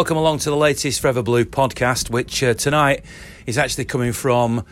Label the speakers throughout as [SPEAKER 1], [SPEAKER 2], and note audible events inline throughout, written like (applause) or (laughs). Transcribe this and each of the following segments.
[SPEAKER 1] Welcome along to the latest Forever Blue podcast, which uh, tonight is actually coming from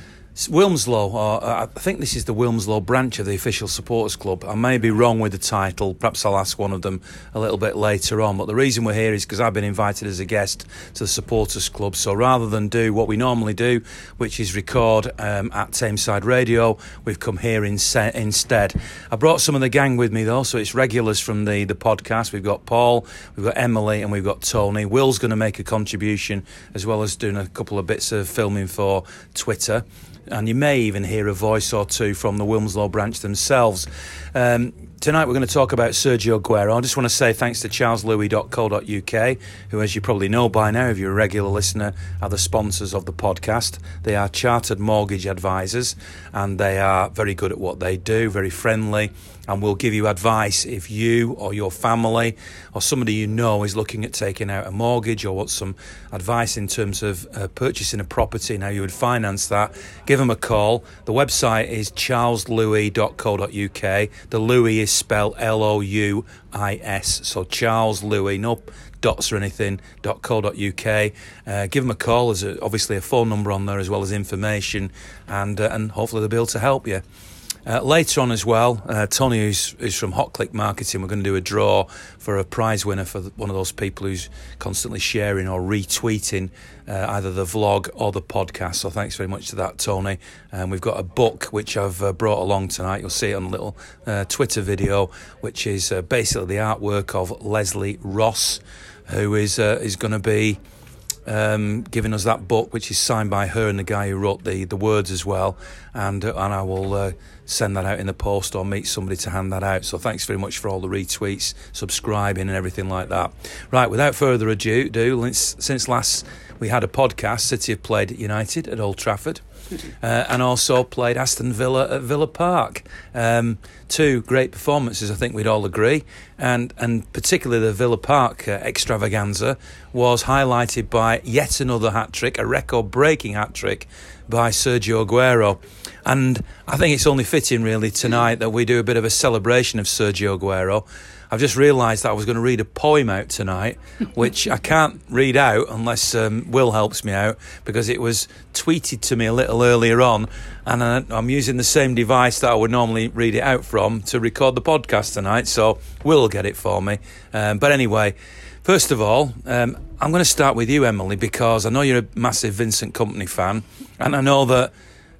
[SPEAKER 1] Wilmslow, or uh, I think this is the Wilmslow branch of the official supporters club. I may be wrong with the title. Perhaps I'll ask one of them a little bit later on. But the reason we're here is because I've been invited as a guest to the supporters club. So rather than do what we normally do, which is record um, at Tameside Radio, we've come here in se- instead. I brought some of the gang with me though, so it's regulars from the the podcast. We've got Paul, we've got Emily, and we've got Tony. Will's going to make a contribution as well as doing a couple of bits of filming for Twitter and you may even hear a voice or two from the Wilmslow branch themselves. Um, tonight we're going to talk about Sergio Aguero. I just want to say thanks to charleslouis.co.uk, who, as you probably know by now, if you're a regular listener, are the sponsors of the podcast. They are chartered mortgage advisors and they are very good at what they do, very friendly and we'll give you advice if you or your family or somebody you know is looking at taking out a mortgage or wants some advice in terms of uh, purchasing a property and how you would finance that. Give them a call. The website is charleslouis.co.uk. The Louis is spelled L O U I S. So Charles Louis, no dots or anything, .co.uk. Uh, give them a call. There's a, obviously a phone number on there as well as information, and, uh, and hopefully they'll be able to help you. Uh, later on as well, uh, Tony, who's, who's from Hot Click Marketing, we're going to do a draw for a prize winner for one of those people who's constantly sharing or retweeting uh, either the vlog or the podcast. So thanks very much to that, Tony. And um, we've got a book which I've uh, brought along tonight. You'll see it on a little uh, Twitter video, which is uh, basically the artwork of Leslie Ross, who is is going to be um, giving us that book, which is signed by her and the guy who wrote the, the words as well. And uh, and I will uh, send that out in the post or meet somebody to hand that out. So thanks very much for all the retweets, subscribing, and everything like that. Right, without further ado, do since last we had a podcast, City have played United at Old Trafford. Uh, and also played Aston Villa at Villa Park. Um, two great performances, I think we'd all agree, and and particularly the Villa Park uh, extravaganza was highlighted by yet another hat trick, a record-breaking hat trick by Sergio Aguero. And I think it's only fitting, really, tonight that we do a bit of a celebration of Sergio Aguero. I've just realised that I was going to read a poem out tonight, (laughs) which I can't read out unless um, Will helps me out because it was tweeted to me a little earlier on, and I'm using the same device that I would normally read it out from to record the podcast tonight. So Will will get it for me. Um, but anyway. First of all, um, I'm going to start with you, Emily, because I know you're a massive Vincent Kompany fan, and I know that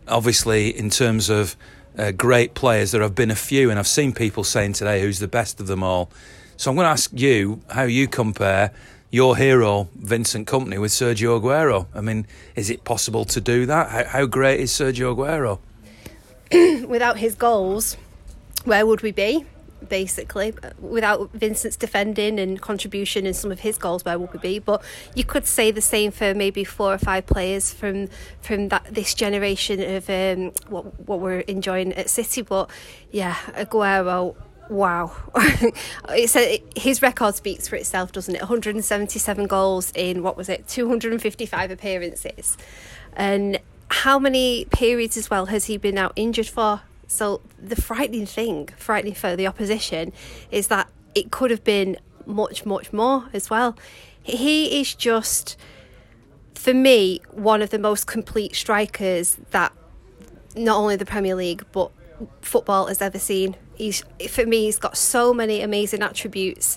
[SPEAKER 1] obviously, in terms of uh, great players, there have been a few, and I've seen people saying today who's the best of them all. So I'm going to ask you how you compare your hero, Vincent Kompany, with Sergio Aguero. I mean, is it possible to do that? How, how great is Sergio Aguero? (clears throat)
[SPEAKER 2] Without his goals, where would we be? Basically. Without Vincent's defending and contribution in some of his goals, we be? But you could say the same for maybe four or five players from from that this generation of um, what what we're enjoying at City. But yeah, Aguero. Wow, (laughs) it's a, his record speaks for itself, doesn't it? 177 goals in what was it, 255 appearances, and how many periods as well has he been out injured for? So the frightening thing, frightening for the opposition, is that it could have been much, much more as well. He is just, for me, one of the most complete strikers that not only the Premier League but football has ever seen. He's for me, he's got so many amazing attributes.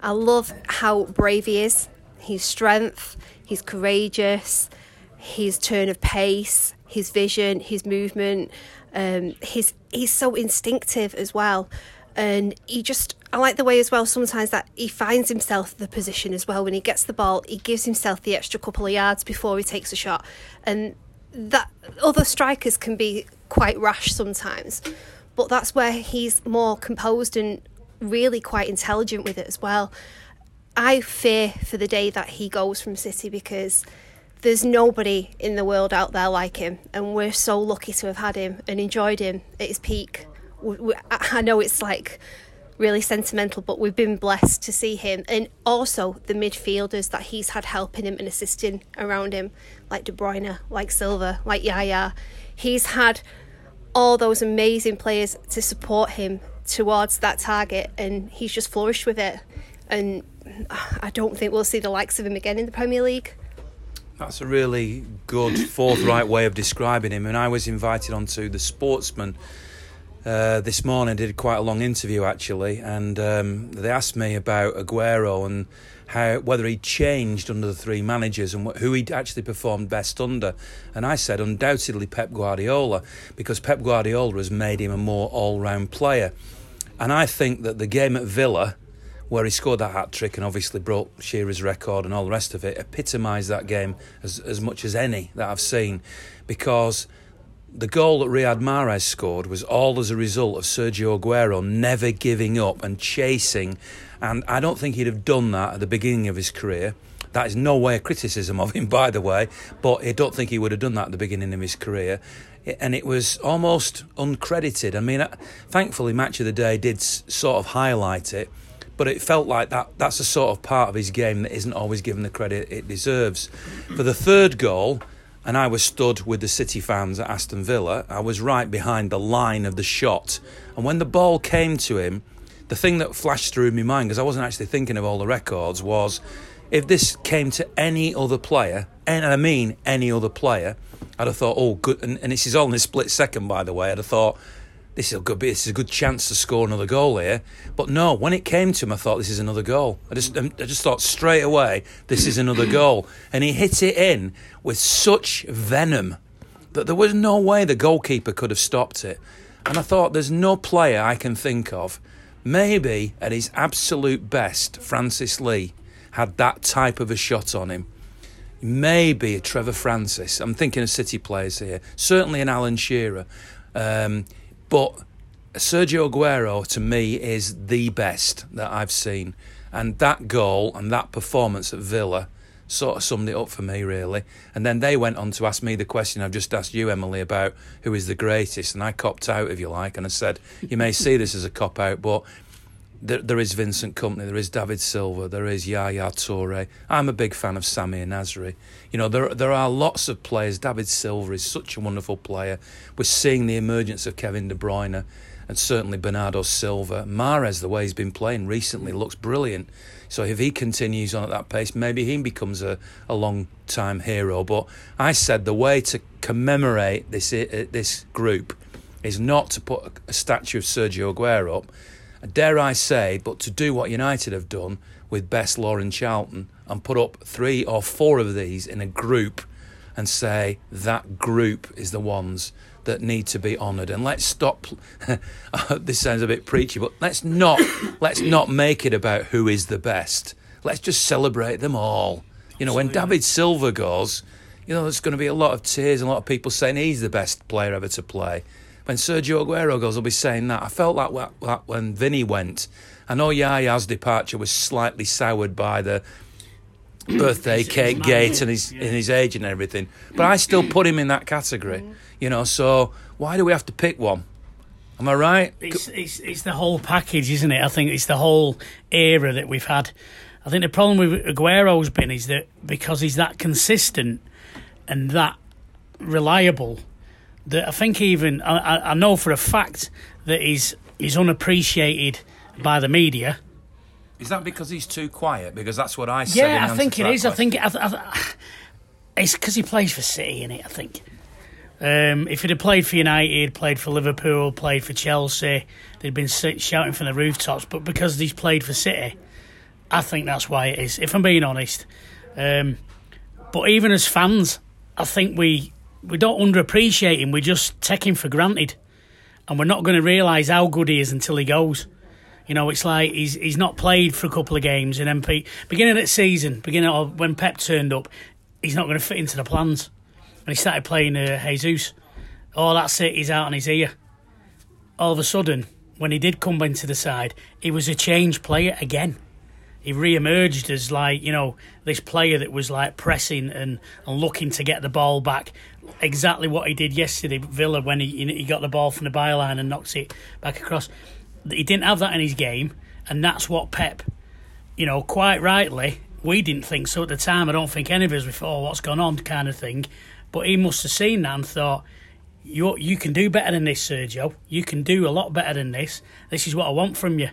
[SPEAKER 2] I love how brave he is. His strength, he's courageous, his turn of pace, his vision, his movement. Um, he's he's so instinctive as well, and he just I like the way as well sometimes that he finds himself the position as well when he gets the ball. He gives himself the extra couple of yards before he takes a shot, and that other strikers can be quite rash sometimes, but that's where he's more composed and really quite intelligent with it as well. I fear for the day that he goes from City because there's nobody in the world out there like him, and we're so lucky to have had him and enjoyed him at his peak. We, we, I know it's like really sentimental, but we've been blessed to see him, and also the midfielders that he's had helping him and assisting around him, like De Bruyne, like Silva, like Yaya. He's had all those amazing players to support him towards that target, and he's just flourished with it. and uh, I don't think we'll see the likes of him again in the Premier League.
[SPEAKER 1] That's a really good, forthright way of describing him. And I was invited onto the Sportsman uh, this morning. Did quite a long interview actually, and um, they asked me about Aguero and how whether he changed under the three managers and who he'd actually performed best under. And I said undoubtedly Pep Guardiola because Pep Guardiola has made him a more all-round player. And I think that the game at Villa where he scored that hat trick and obviously broke Shearer's record and all the rest of it, epitomised that game as, as much as any that I've seen because the goal that Riyad Mahrez scored was all as a result of Sergio Aguero never giving up and chasing. And I don't think he'd have done that at the beginning of his career. That is no way a criticism of him, (laughs) by the way, but I don't think he would have done that at the beginning of his career. And it was almost uncredited. I mean, thankfully, Match of the Day did sort of highlight it but it felt like that that's a sort of part of his game that isn't always given the credit it deserves. For the third goal, and I was stood with the City fans at Aston Villa, I was right behind the line of the shot. And when the ball came to him, the thing that flashed through my mind, because I wasn't actually thinking of all the records, was if this came to any other player, and I mean any other player, I'd have thought, oh, good. And, and this is all in a split second, by the way. I'd have thought, this is a good this is a good chance to score another goal here. But no, when it came to him, I thought this is another goal. I just I just thought straight away this is another (clears throat) goal, and he hit it in with such venom that there was no way the goalkeeper could have stopped it. And I thought there's no player I can think of, maybe at his absolute best, Francis Lee had that type of a shot on him. Maybe a Trevor Francis. I'm thinking of City players here. Certainly an Alan Shearer. Um, but Sergio Aguero, to me, is the best that I've seen. And that goal and that performance at Villa sort of summed it up for me, really. And then they went on to ask me the question I've just asked you, Emily, about who is the greatest. And I copped out, if you like, and I said, you may see this as a cop out, but there, there is Vincent Kompany, there is David Silva, there is Yaya Toure. I'm a big fan of Samir Nasri. You know, there there are lots of players. David Silva is such a wonderful player. We're seeing the emergence of Kevin De Bruyne and certainly Bernardo Silva. Mahrez, the way he's been playing recently, looks brilliant. So if he continues on at that pace, maybe he becomes a, a long time hero. But I said the way to commemorate this uh, this group is not to put a statue of Sergio Aguero up dare I say, but to do what United have done with Best Law and Charlton and put up three or four of these in a group and say that group is the ones that need to be honoured. And let's stop. (laughs) Uh, this sounds a bit preachy, but let's not (coughs) let's not make it about who is the best. Let's just celebrate them all. You know, when David Silva goes, you know, there's going to be a lot of tears and a lot of people saying he's the best player ever to play when Sergio Aguero goes, I'll be saying that. I felt like that when Vinny went. I know Yaya's departure was slightly soured by the birthday cake gate and his yeah. and his age and everything, but I still put him in that category. Mm. You know, so why do we have to pick one? Am I right?
[SPEAKER 3] It's, it's, it's the whole package, isn't it? I think it's the whole era that we've had. I think the problem with Aguero's been is that because he's that consistent and that reliable, that I think even I, I know for a fact that he's he's unappreciated by the media.
[SPEAKER 1] Is that because he's too quiet? Because that's what I said.
[SPEAKER 3] Yeah, I think it is. Question. I think it, I, I, it's because he plays for City, in it. I think. Um, if he'd have played for United, played for Liverpool, played for Chelsea, they'd been shouting from the rooftops. But because he's played for City, I think that's why it is. If I'm being honest, um, but even as fans, I think we we don't underappreciate him. We just take him for granted, and we're not going to realise how good he is until he goes. You know, it's like he's he's not played for a couple of games, and then beginning of the season, beginning of when Pep turned up, he's not going to fit into the plans, and he started playing uh, Jesus. Oh, that's it. He's out on his ear. All of a sudden, when he did come into the side, he was a changed player again he re-emerged as like you know this player that was like pressing and, and looking to get the ball back. Exactly what he did yesterday Villa when he he got the ball from the byline and knocks it back across. He didn't have that in his game and that's what Pep you know quite rightly we didn't think so at the time. I don't think any of us before oh, what's gone on? kind of thing. But he must have seen that and thought you you can do better than this Sergio. You can do a lot better than this. This is what I want from you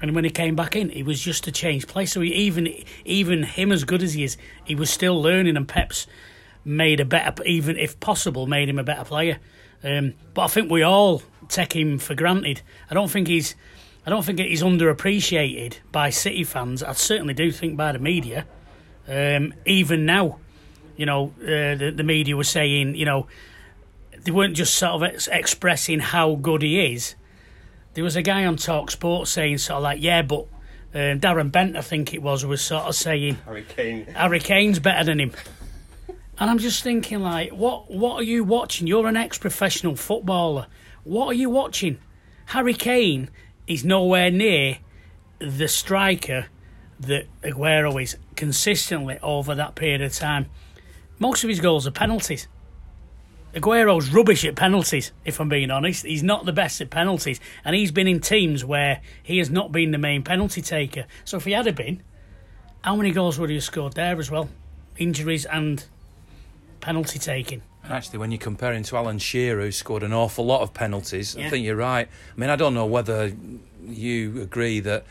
[SPEAKER 3] And when he came back in, he was just a changed player. So he, even even him, as good as he is, he was still learning. And Pep's made a better, even if possible, made him a better player. Um, but I think we all take him for granted. I don't think he's, I don't think he's underappreciated by City fans. I certainly do think by the media. Um, even now, you know, uh, the, the media was saying, you know, they weren't just sort of ex- expressing how good he is. There was a guy on Talk Sports saying sort of like, yeah, but uh, Darren Bent, I think it was, was sort of saying
[SPEAKER 4] Harry Kane.
[SPEAKER 3] Harry Kane's better than him. And I'm just thinking, like, what what are you watching? You're an ex-professional footballer. What are you watching? Harry Kane is nowhere near the striker that Aguero is consistently over that period of time. Most of his goals are penalties. Aguero's rubbish at penalties, if I'm being honest. He's not the best at penalties, and he's been in teams where he has not been the main penalty taker. So if he had been, how many goals would he have scored there as well? Injuries and penalty taking.
[SPEAKER 1] Actually, when you're comparing to Alan Shearer, who scored an awful lot of penalties,
[SPEAKER 3] Yeah.
[SPEAKER 1] I think you're right. I mean, I don't know whether you agree that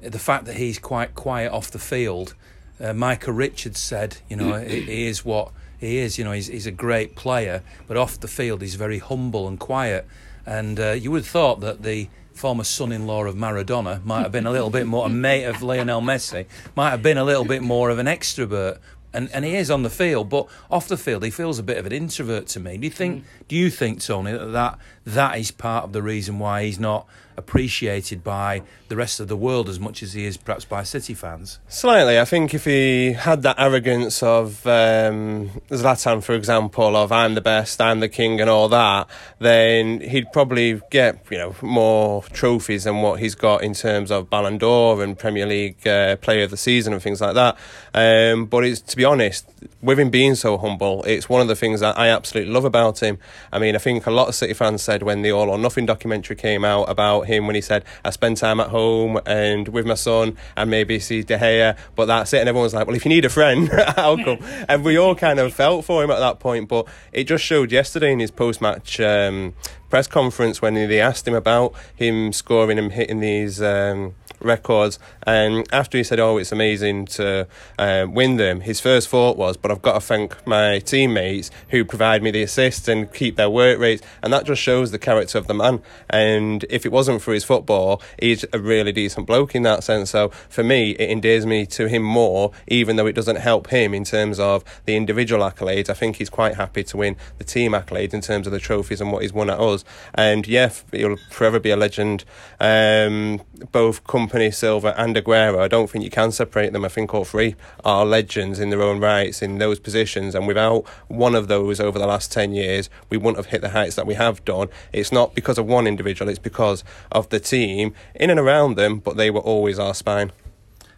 [SPEAKER 1] the fact that he's quite quiet off the field, uh, Micah Richards said, you know, he, he is what he is. You know, he's, he's a great player, but off the field, he's very humble and quiet. And uh, you would have thought that the former son-in-law of Maradona might have been a little bit more a mate of Lionel Messi, might have been a little bit more of an extrovert. And, and he is on the field, but off the field he feels a bit of an introvert to me. Do you think? Do you think, Tony, that, that that is part of the reason why he's not appreciated by the rest of the world as much as he is perhaps by City fans?
[SPEAKER 4] Slightly, I think if he had that arrogance of um, Zlatan, for example, of I'm the best, I'm the king, and all that, then he'd probably get you know more trophies than what he's got in terms of Ballon d'Or and Premier League uh, Player of the Season and things like that. Um, but it's to be honest, with him being so humble, it's one of the things that I absolutely love about him. I mean, I think a lot of City fans said when the All or Nothing documentary came out about him when he said, I spend time at home and with my son and maybe see De Gea, but that's it. And everyone's like, well, if you need a friend, (laughs) I'll come. and we all kind of felt for him at that point, but it just showed yesterday in his post match. Um, press conference when they asked him about him scoring and hitting these um, records and after he said oh it's amazing to uh, win them his first thought was but I've got to thank my teammates who provide me the assists and keep their work rates and that just shows the character of the man. And if it wasn't for his football he's a really decent bloke in that sense. So for me it endears me to him more even though it doesn't help him in terms of the individual accolades. I think he's quite happy to win the team accolades in terms of the trophies and what he's won at us. And yeah he'll forever be a legend. Um, both Kompany Silva and aguero i don't think you can separate them. I think all three are legends in their own rights in those positions. And without one of those over the last 10 years we wouldn't have hit the heights that we have done. It's not because of one individual it's because of the team in and around them but they were always our spine.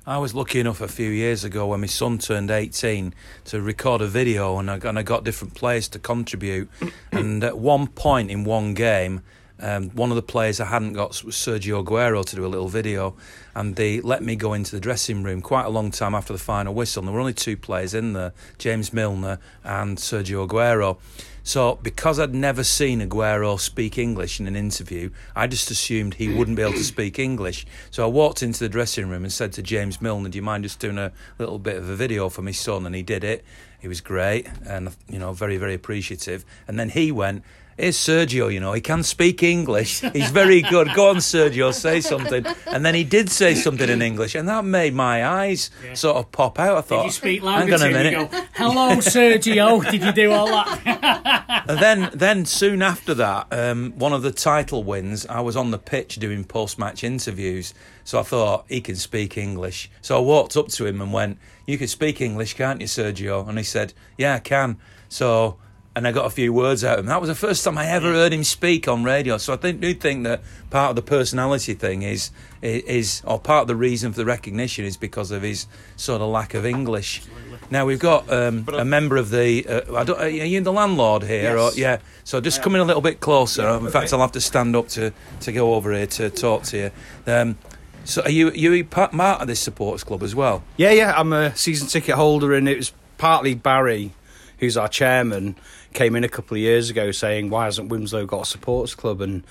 [SPEAKER 1] I was lucky enough a few years ago when my son turned 18 to record a video and I, and I got different players to contribute. and at one point in one game, um, one of the players I hadn't got was Sergio Aguero to do a little video. And they let me go into the dressing room quite a long time after the final whistle. And there were only two players in there James Milner and Sergio Aguero. So, because I'd never seen Aguero speak English in an interview, I just assumed he wouldn't be able to speak English. So, I walked into the dressing room and said to James Milner, Do you mind just doing a little bit of a video for my son? And he did it. He was great and, you know, very, very appreciative. And then he went, Here's Sergio, you know, he can speak English. (laughs) He's very good. Go on, Sergio, say something. And then he did say something in English, and that made my eyes sort of pop out. I thought,
[SPEAKER 3] Did you speak
[SPEAKER 1] hang
[SPEAKER 3] louder
[SPEAKER 1] on a minute.
[SPEAKER 3] Go, Hello, Sergio. Did you do all that? (laughs)
[SPEAKER 1] And then, then soon after that, um, one of the title wins, I was on the pitch doing post-match interviews. So I thought he can speak English. So I walked up to him and went, "You can speak English, can't you, Sergio?" And he said, "Yeah, I can." So, and I got a few words out of him. That was the first time I ever heard him speak on radio. So I think, do think that part of the personality thing is is, or part of the reason for the recognition is because of his sort of lack of English. Now we've got um, a member of the. Uh, I don't, are you the landlord here? Or,
[SPEAKER 5] Yes.
[SPEAKER 1] yeah. So just come in a little bit closer.
[SPEAKER 5] Yeah,
[SPEAKER 1] in fact. I'll have to stand up to, to go over here to talk to you. Um, so are you you part part of this supporters club as well?
[SPEAKER 5] Yeah, yeah, I'm a season ticket holder, and it was partly Barry, who's our chairman, came in a couple of years ago saying, "Why hasn't Wilmslow got a supporters club?" and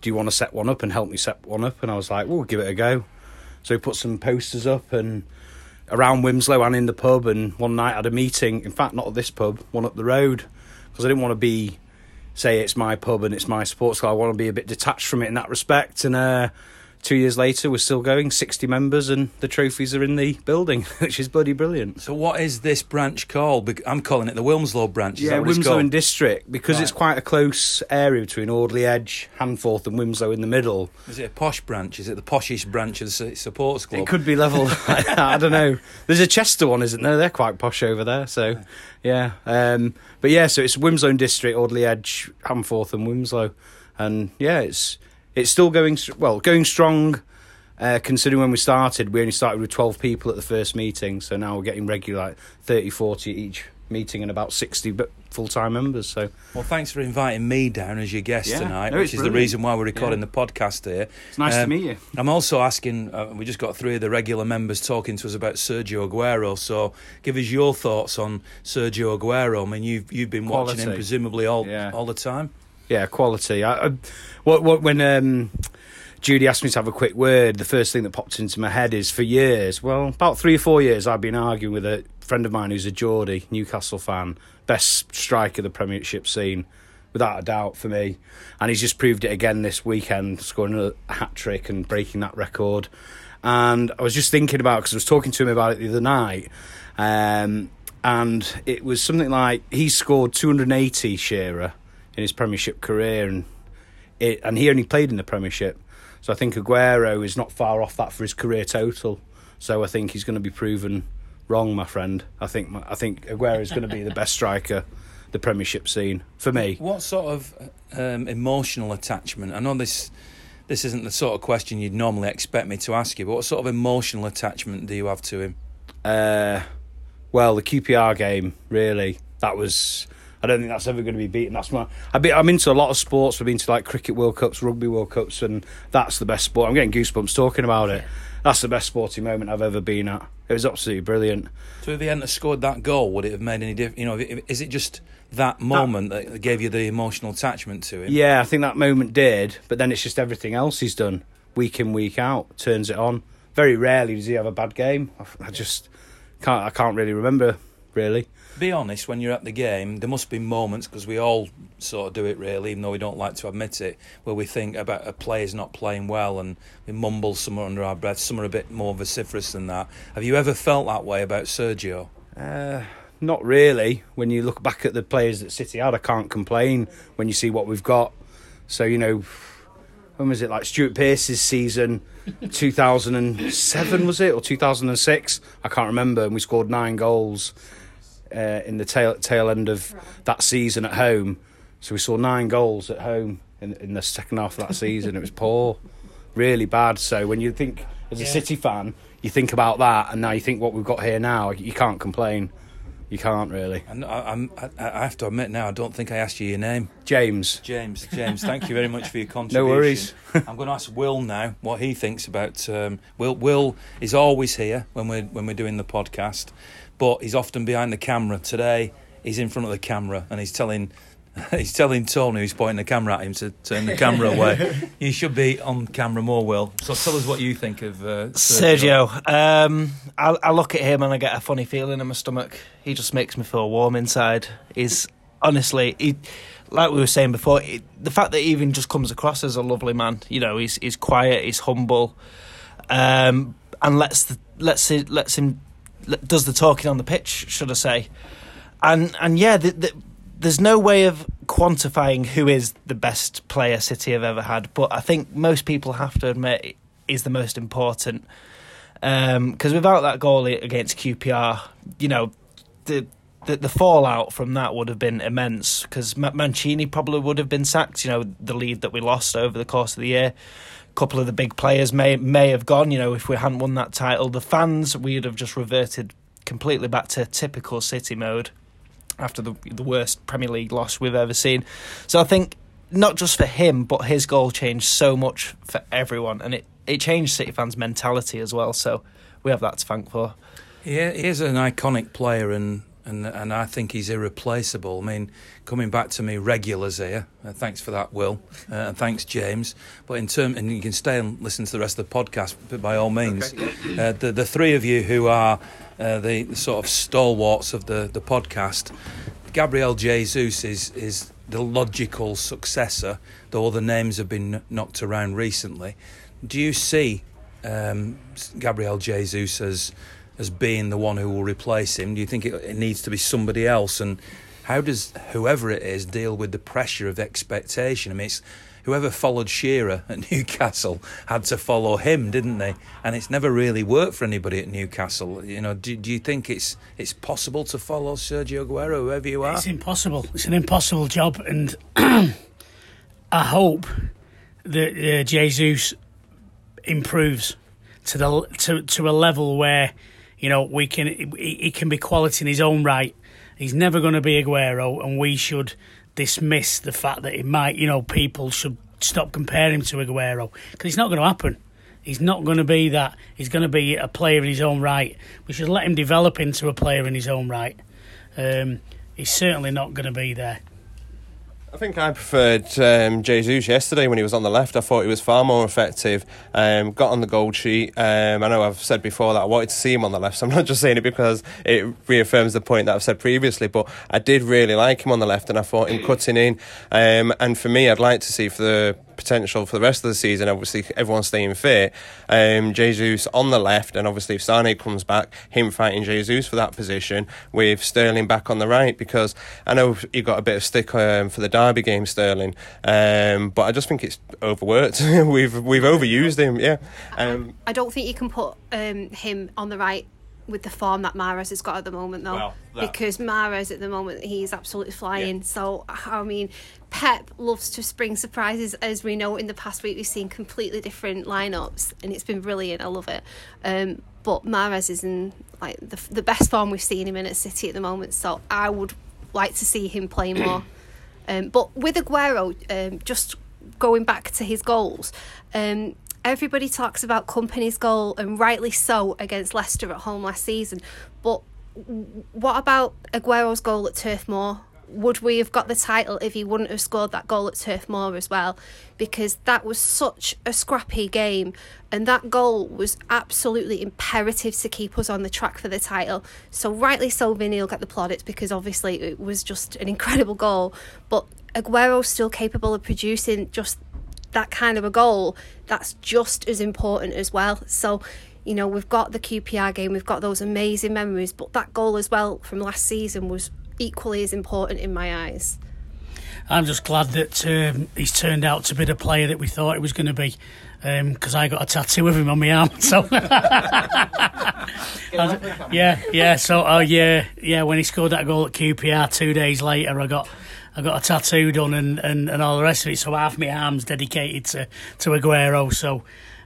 [SPEAKER 5] do you want to set one up and help me set one up? And I was like, "Well, give it a go." So we put some posters up and around Wilmslow and in the pub. And one night I had a meeting. In fact, not at this pub, one up the road, because I didn't want to be say it's my pub and it's my sports club. I want to be a bit detached from it in that respect. And uh, two years later, we're still going, 60 members, and the trophies are in the building, (laughs) which is bloody brilliant.
[SPEAKER 1] So, what is this branch called? I'm calling it the Wilmslow branch. Is
[SPEAKER 5] yeah,
[SPEAKER 1] it's
[SPEAKER 5] and District, because
[SPEAKER 1] Right.
[SPEAKER 5] it's quite a close area between Alderley Edge, Handforth, and Wilmslow in the middle.
[SPEAKER 1] Is it a posh branch? Is it the poshish branch of the su- supporters club?
[SPEAKER 5] It could be level. (laughs) I don't know. There's a Chester one, isn't there? They're quite posh over there. So, yeah. Um, but yeah, so it's Wilmslow and District, Alderley Edge, Handforth, and Wilmslow, and yeah, it's it's still going well, going strong. Uh, considering when we started, we only started with 12 people at the first meeting, so now we're getting regular like 30, 40 each meeting and about 60 full time members. So
[SPEAKER 1] Well, thanks for inviting me down as your guest
[SPEAKER 5] Yeah,
[SPEAKER 1] tonight,
[SPEAKER 5] no,
[SPEAKER 1] which is the reason why we're recording
[SPEAKER 5] Yeah.
[SPEAKER 1] the podcast here.
[SPEAKER 5] it's nice to
[SPEAKER 1] Um,
[SPEAKER 5] meet you.
[SPEAKER 1] I'm also asking, uh, we just got three of the regular members talking to us about Sergio Aguero. So give us your thoughts on Sergio Aguero. I mean, you've, you've been watching him presumably all,
[SPEAKER 5] Yeah.
[SPEAKER 1] all the time.
[SPEAKER 5] Yeah, quality. I, I, what, what, when um, Judy asked me to have a quick word, the first thing that popped into my head is for years, well, about three or four years, I've been arguing with a friend of mine who's a Geordie, Newcastle fan, best striker the Premiership scene, without a doubt for me. And he's just proved it again this weekend, scoring a hat trick and breaking that record. And I was just thinking about because I was talking to him about it the other night, um, and it was something like he scored 280 Shearer in his Premiership career, and it, and he only played in the Premiership. So I think Aguero is not far off that for his career total. So I think he's going to be proven wrong, my friend. I think I think Aguero is going to be the best striker the Premiership scene for me.
[SPEAKER 1] What sort of um, emotional attachment? I know this this isn't the sort of question you'd normally expect me to ask you, but what sort of emotional attachment do you have to him?
[SPEAKER 5] Uh, well, the QPR game, really, that was. I don't think that's ever going to be beaten. That's my. I be, I'm into a lot of sports. I've been to like cricket World Cups, rugby World Cups, and that's the best sport. I'm getting goosebumps talking about it. That's the best sporting moment I've ever been at. It was absolutely brilliant.
[SPEAKER 1] So if he hadn't scored that goal, would it have made any difference? You know, if- is it just that moment that gave you the emotional attachment to him?
[SPEAKER 5] Yeah, I think that moment did, but then it's just everything else he's done week in week out turns it on. Very rarely does he have a bad game. I- I just can't. I can't really remember. Really.
[SPEAKER 1] Be honest, when you're at the game, there must be moments because we all sort of do it really, even though we don't like to admit it, where we think about a player's not playing well and we mumble somewhere under our breath. Some are a bit more vociferous than that. Have you ever felt that way about Sergio?
[SPEAKER 5] Uh, not really. When you look back at the players that City had, I can't complain when you see what we've got. So, you know, when was it? Like Stuart Pearce's season, (laughs) 2007, was it? Or 2006? I can't remember. And we scored nine goals uh, in the tail, tail end of that season at home. So we saw nine goals at home in, in the second half of that season. It was poor, really bad. So when you think, as a
[SPEAKER 3] Yeah.
[SPEAKER 5] City fan, you think about that, and now you think what we've got here now, you can't complain. You can't really.
[SPEAKER 1] And I, I'm, I, I have to admit now, I don't think I asked you your name.
[SPEAKER 5] James.
[SPEAKER 1] James, James, thank you very much for your contribution. (laughs)
[SPEAKER 5] No worries.
[SPEAKER 1] I'm going to ask Will now what he thinks about. Um, Will Will is always here when we're when we're doing the podcast, but he's often behind the camera. Today he's in front of the camera and he's telling. (laughs) He's telling Tony, who's pointing the camera at him, to turn the camera (laughs) away. you should be on camera more, Will. So tell us what you think of uh, Sergio.
[SPEAKER 6] Sergio, um, I, I look at him and I get a funny feeling in my stomach. He just makes me feel warm inside. He's honestly, he, like we were saying before, he, the fact that he even just comes across as a lovely man. You know, he's he's quiet, he's humble, um, and lets the, lets it, lets him does the talking on the pitch, should I say? And and yeah, the, the, there's no way of quantifying who is the best player City have ever had, but I think most people have to admit is the most important. Um, because without that goal against QPR, you know, the, the the fallout from that would have been immense. Because Mancini probably would have been sacked. You know, the lead that we lost over the course of the year. Couple of the big players may may have gone. You know, if we hadn't won that title, the fans we'd have just reverted completely back to typical City mode after the the worst Premier League loss we've ever seen. So I think not just for him, but his goal changed so much for everyone, and it it changed City fans' mentality as well. So we have that to thank for.
[SPEAKER 1] Yeah, he is an iconic player, and and and I think he's irreplaceable. I mean, coming back to me regulars here. Uh, thanks for that, Will, uh, and thanks, James. But in term, and you can stay and listen to the rest of the podcast But by all means. uh, the the three of you who are uh, the, the sort of stalwarts of the the podcast, Gabriel Jesus is is the logical successor, though all the names have been knocked around recently. Do you see um, Gabriel Jesus as as being the one who will replace him? Do you think it, it needs to be somebody else? And how does whoever it is deal with the pressure of expectation? I mean, it's whoever followed Shearer at (laughs) Newcastle had to follow him, didn't they? And it's never really worked for anybody at Newcastle. You know, do, do you think it's it's possible to follow Sergio Aguero, whoever you are?
[SPEAKER 3] It's impossible. It's an impossible job, and (clears throat) I hope that uh, Jesus improves to the to to a level where you know we can he, he can be quality in his own right. He's never going to be Aguero, and we should dismiss the fact that it might. You know, people should stop comparing him to Aguero because it's not going to happen. He's not going to be that. He's going to be a player in his own right. We should let him develop into a player in his own right. Um, he's certainly not going to be there.
[SPEAKER 4] I think I preferred um, Jesus yesterday when he was on the left. I thought he was far more effective. Um, got on the goal sheet. Um, I know I've said before that I wanted to see him on the left, so I'm (laughs) not just saying it because it reaffirms the point that I've said previously. But I did really like him on the left, and I thought him cutting in. Um, and for me, I'd like to see for the potential for the rest of the season. Obviously, everyone's staying fit. Um, Jesus on the left, and obviously, if Sane comes back, him fighting Jesus for that position with Sterling back on the right. Because I know he got a bit of stick um, for the Derby game, Sterling, um, but I just think it's overworked. (laughs) we've we've overused him. Yeah. Um,
[SPEAKER 2] I don't think you can put um, him on the right with the form that Mahrez has got at the moment, though,
[SPEAKER 4] Well, that-
[SPEAKER 2] because Mahrez at the moment he's absolutely flying. So I mean, Pep loves to spring surprises, as we know. In the past week, we've seen completely different lineups, and it's been brilliant. I love it. Um, but Mahrez is in like the the best form we've seen him in at City at the moment. So I would like to see him play more. (clears throat) Um, but with Aguero, um, just going back to his goals, um, everybody talks about Kompany's goal, and rightly so, against Leicester at home last season. But what about Aguero's goal at Turf Moor? Would we have got the title if he wouldn't have scored that goal at Turf Moor as well? Because that was such a scrappy game, and that goal was absolutely imperative to keep us on the track for the title. So, rightly so, Vinny will get the plaudits because obviously it was just an incredible goal. But Aguero's still capable of producing just that kind of a goal that's just as important as well. So, you know, we've got the QPR game, we've got those amazing memories, but that goal as well from last season was equally as important in my eyes.
[SPEAKER 3] I'm just glad that um, he's turned out to be the player that we thought he was going to be. Because I got a tattoo of him on my arm, (laughs) so yeah, yeah. So, oh yeah, yeah. When he scored that goal at QPR two days later, I got I got a tattoo done and, and, and all the rest of it. So half my arm's dedicated to to Aguero. So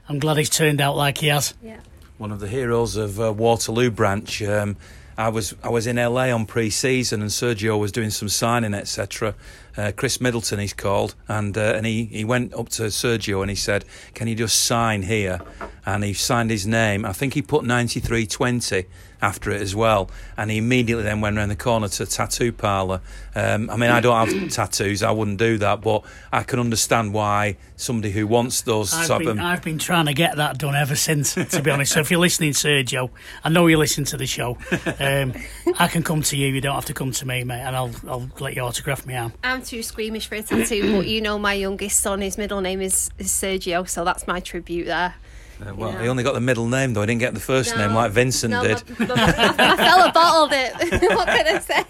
[SPEAKER 3] I'm glad he's turned out like he has.
[SPEAKER 2] Yeah.
[SPEAKER 1] one of the heroes of uh, Waterloo branch. Um, I was I was in LA on pre-season and Sergio was doing some signing etc. Uh, Chris Middleton he's called and uh, and he, he went up to Sergio and he said, "Can you just sign here?" And he signed his name. I think he put ninety three twenty after it as well. And he immediately then went around the corner to a tattoo parlour. Um, I mean, I don't have (coughs) tattoos. I wouldn't do that, but I can understand why somebody who wants those
[SPEAKER 3] I've
[SPEAKER 1] sort
[SPEAKER 3] been,
[SPEAKER 1] of
[SPEAKER 3] I've been trying to get that done ever since, to be honest. So if you're listening, Sergio, I know you listen to the show. Um, I can come to you. You don't have to come to me, mate, and I'll I'll let you autograph my arm.
[SPEAKER 2] I'm too squeamish for a tattoo, but you know my youngest son, his middle name is, is Sergio, so that's my tribute there.
[SPEAKER 1] Uh, well,
[SPEAKER 2] Yeah.
[SPEAKER 1] he only got the middle name though. He didn't get the first
[SPEAKER 2] No,
[SPEAKER 1] name like Vincent
[SPEAKER 2] no,
[SPEAKER 1] did.
[SPEAKER 2] My, my, my fella bottled it. (laughs) what can I say?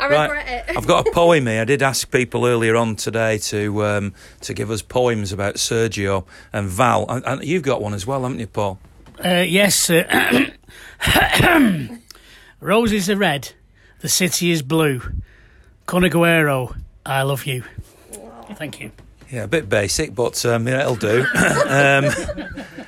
[SPEAKER 2] I regret it.
[SPEAKER 1] I've got a poem here. I did ask people earlier on today to um, to give us poems about Sergio and Val, and, and you've got one as well, haven't you, Paul?
[SPEAKER 3] Uh, yes. Uh, (coughs) roses are red. The city is blue. Kun Aguero, I love you. Thank you.
[SPEAKER 1] Yeah, a bit basic, but um, yeah, it'll do. (laughs) um,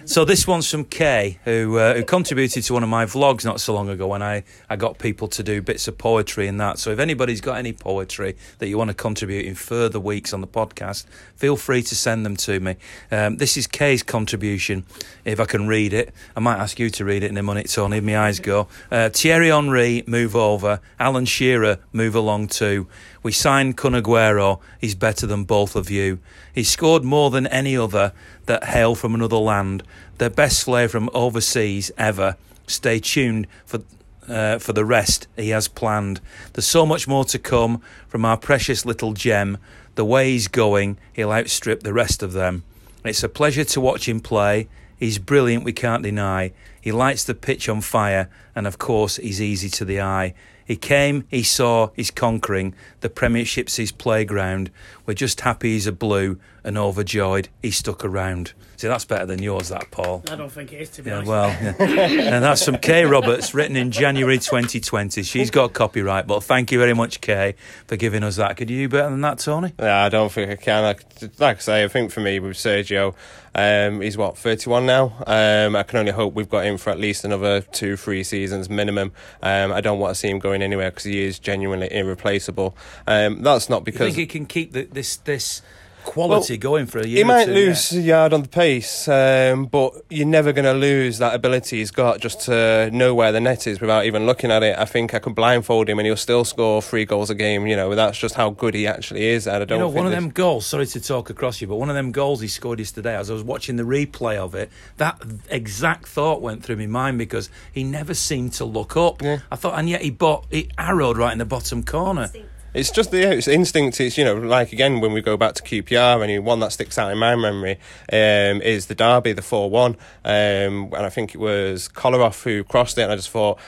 [SPEAKER 1] so this one's from Kay, who uh, who contributed to one of my vlogs not so long ago when I, I got people to do bits of poetry and that. So if anybody's got any poetry that you want to contribute in further weeks on the podcast, feel free to send them to me. Um, this is Kay's contribution. If I can read it, I might ask you to read it in a minute, Tony. My eyes go. Uh, Thierry Henry, move over. Alan Shearer, move along too. We signed Kun Aguero. He's better than both of you. He scored more than any other that hail from another land. Their best player from overseas ever. Stay tuned for uh, for the rest he has planned. There's so much more to come from our precious little gem. The way he's going, he'll outstrip the rest of them. It's a pleasure to watch him play. He's brilliant, we can't deny. He lights the pitch on fire, and of course, he's easy to the eye. He came, he saw, he's conquering. The Premiership's his playground. We're just happy he's a blue and overjoyed he stuck around. See, that's better than yours, that, Paul.
[SPEAKER 3] I don't think it is, to be
[SPEAKER 1] Yeah,
[SPEAKER 3] honest.
[SPEAKER 1] well, yeah. (laughs) and that's from Kay Roberts, written in January 2020. She's got copyright, but thank you very much, Kay, for giving us that. Could you do better than that, Tony?
[SPEAKER 4] Yeah, I don't think I can. Like, like I say, I think for me with Sergio, um, he's what thirty one now. Um, I can only hope we've got him for at least another two, three seasons minimum. Um, I don't want to see him going anywhere because he is genuinely irreplaceable. Um, that's not
[SPEAKER 1] You
[SPEAKER 4] because
[SPEAKER 1] think he can keep the, this this quality going for a year?
[SPEAKER 4] he
[SPEAKER 1] or
[SPEAKER 4] might
[SPEAKER 1] two
[SPEAKER 4] lose
[SPEAKER 1] yet?
[SPEAKER 4] a yard on the pace, um, but you're never going to lose that ability he's got just to know where the net is without even looking at it. I think I could blindfold him and he'll still score three goals a game. You know, that's just how good he actually is. And I don't
[SPEAKER 1] You know,
[SPEAKER 4] think
[SPEAKER 1] one of them goals, sorry to talk across you, but one of them goals he scored yesterday, as I was watching the replay of it, that exact thought went through my mind because he never seemed to look up.
[SPEAKER 4] Yeah.
[SPEAKER 1] I thought, and yet he, bought, he arrowed right in the bottom corner.
[SPEAKER 4] It's just the yeah, it's instinct. It's you know like again when we go back to QPR and one that sticks out in my memory um, is the derby, the four one, um, and I think it was Kolarov who crossed it, and I just thought.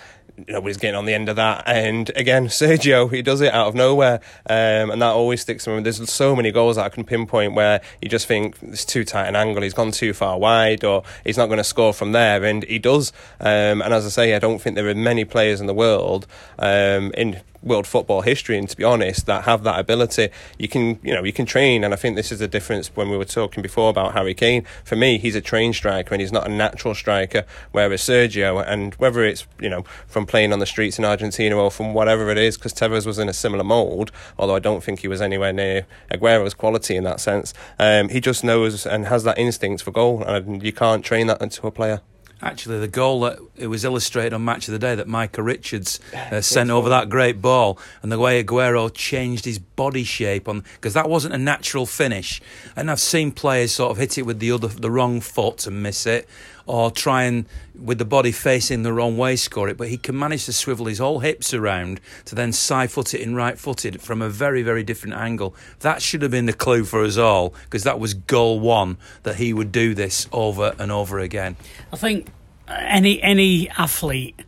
[SPEAKER 4] Nobody's getting on the end of that, and again, (laughs) Sergio, he does it out of nowhere, um, and that always sticks to me. There's so many goals that I can pinpoint where you just think it's too tight an angle, he's gone too far wide, or he's not going to score from there, and he does. Um, and as I say, I don't think there are many players in the world um, in world football history and to be honest that have that ability you can you know you can train and I think this is the difference when we were talking before about Harry Kane. For me he's a trained striker and he's not a natural striker whereas Sergio and whether it's you know from playing on the streets in Argentina or from whatever it is because Tevez was in a similar mould although I don't think he was anywhere near Aguero's quality in that sense um, he just knows and has that instinct for goal and you can't train that into a player
[SPEAKER 1] Actually, the goal that it was illustrated on Match of the Day that Micah Richards uh, (laughs) sent over that great ball, and the way Aguero changed his body shape on because that wasn't a natural finish. And I've seen players sort of hit it with the other the wrong foot and miss it, or try and with the body facing the wrong way score it. But he can manage to swivel his whole hips around to then side foot it in right footed from a very very different angle. That should have been the clue for us all because that was goal one that he would do this over and over again.
[SPEAKER 3] I think any any athlete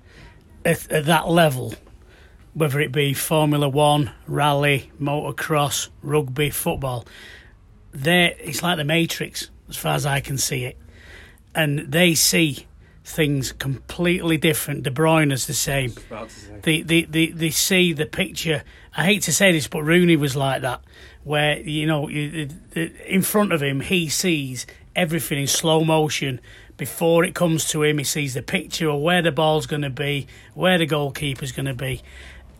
[SPEAKER 3] at, at that level, whether it be Formula One, rally, motocross, rugby, football, they it's like the Matrix as far as I can see it, and they see things completely different. De Bruyne is the same. They, they, they, they see the picture. I hate to say this, but Rooney was like that, where you know in front of him he sees everything in slow motion. Before it comes to him, he sees the picture of where the ball's going to be, where the goalkeeper's going to be.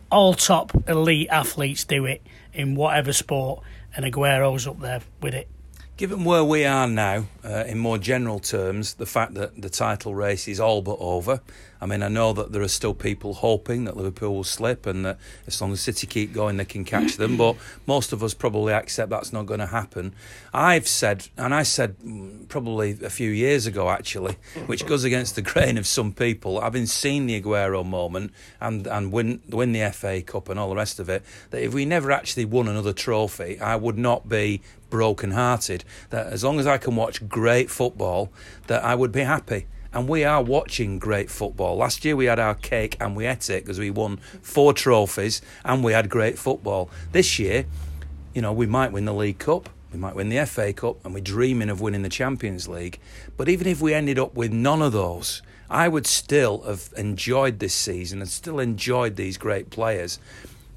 [SPEAKER 3] All top elite athletes do it in whatever sport, and Aguero's up there with it.
[SPEAKER 1] Given where we are now, uh, in more general terms, the fact that the title race is all but over. I mean, I know that there are still people hoping that Liverpool will slip and that as long as City keep going, they can catch them. But most of us probably accept that's not going to happen. I've said, and I said mm, probably a few years ago actually, which goes against the grain of some people, having seen the Aguero moment and, and win, win the FA Cup and all the rest of it, that if we never actually won another trophy, I would not be broken-hearted. That as long as I can watch great football, that I would be happy. And we are watching great football. Last year we had our cake and we ate it because we won four trophies and we had great football. This year, you know, we might win the League Cup, we might win the FA Cup, and we're dreaming of winning the Champions League. But even if we ended up with none of those, I would still have enjoyed this season and still enjoyed these great players.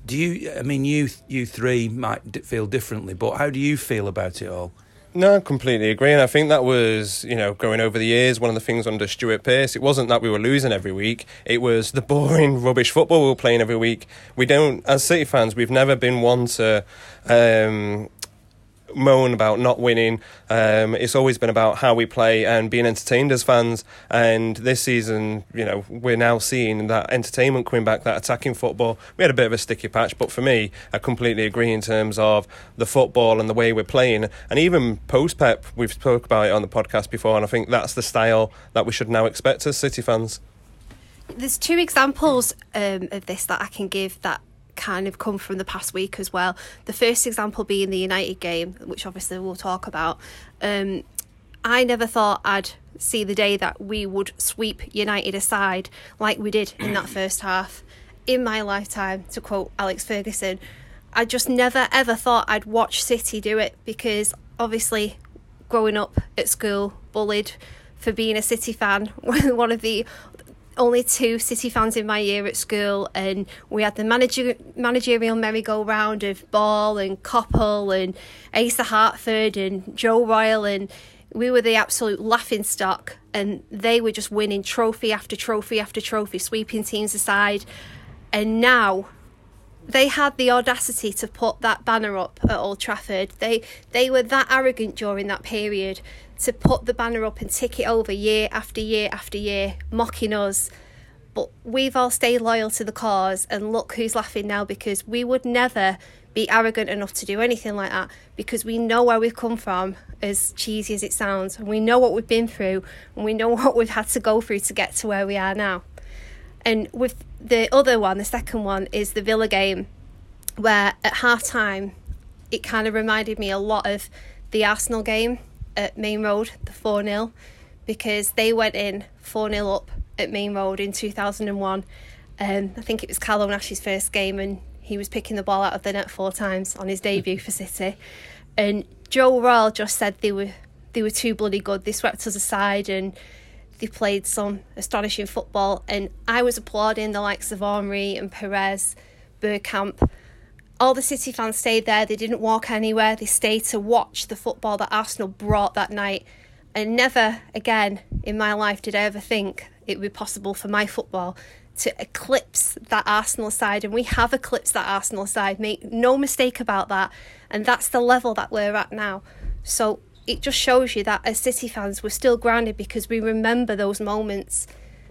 [SPEAKER 1] Do you? I mean, you you three might feel differently, but how do you feel about it all?
[SPEAKER 4] No, I completely agree. And I think that was, you know, going over the years, one of the things under Stuart Pearce, it wasn't that we were losing every week. It was the boring, (laughs) rubbish football we were playing every week. We don't, as City fans, we've never been one to um, moan about not winning. Um, it's always been about how we play and being entertained as fans. And this season, you know, we're now seeing that entertainment coming back, that attacking football. We had a bit of a sticky patch, but for me, I completely agree in terms of the football and the way we're playing. And even post Pep, we've spoke about it on the podcast before, and I think that's the style that we should now expect as City fans.
[SPEAKER 2] There's two examples um, of this that I can give that kind of come from the past week as well. The first example being the United game, which obviously we'll talk about. Um, I never thought I'd see the day that we would sweep United aside like we did in that (clears throat) first half. In my lifetime, to quote Alex Ferguson, I just never ever thought I'd watch City do it because obviously, growing up at school, bullied for being a City fan, (laughs) one of the only two City fans in my year at school, and we had the manager, managerial merry-go-round of Ball and Coppell and Asa Hartford and Joe Royle, and we were the absolute laughing stock. And they were just winning trophy after trophy after trophy, sweeping teams aside. And now they had the audacity to put that banner up at Old Trafford. They they were that arrogant during that period to put the banner up and tick it over year after year after year, mocking us. But we've all stayed loyal to the cause, and look who's laughing now because we would never be arrogant enough to do anything like that because we know where we've come from, as cheesy as it sounds, and we know what we've been through, and we know (laughs) what we've had to go through to get to where we are now. And with the other one, the second one, is the Villa game, where at half time it kind of reminded me a lot of the Arsenal game at Maine Road, the 4 0, because they went in 4 0 up at Maine Road in 2001. Um, I think it was Carlo Nash's first game, and he was picking the ball out of the net four times on his debut for City. And Joe Royle just said they were they were too bloody good. They swept us aside and they played some astonishing football. And I was applauding the likes of Henry and Pires, Bergkamp all the City fans stayed there. They didn't walk anywhere. They stayed to watch the football that Arsenal brought that night. And never again in my life did I ever think it would be possible for my football to eclipse that Arsenal side. And we have eclipsed that Arsenal side. Make no mistake about that. And that's the level that we're at now. So it just shows you that as City fans, we're still grounded because we remember those moments,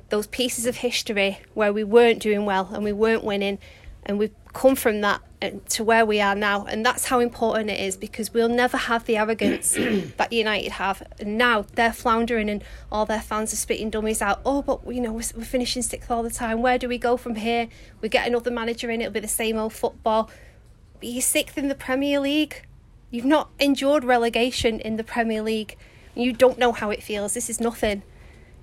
[SPEAKER 2] those pieces of history where we weren't doing well and we weren't winning. And we've come from that uh, to where we are now, and that's how important it is because we'll never have the arrogance (clears throat) that United have. And now they're floundering, and all their fans are spitting dummies out. Oh, but you know we're, we're finishing sixth all the time. Where do we go from here? We get another manager in. It'll be the same old football. But you're sixth in the Premier League. You've not endured relegation in the Premier League. You don't know how it feels. This is nothing.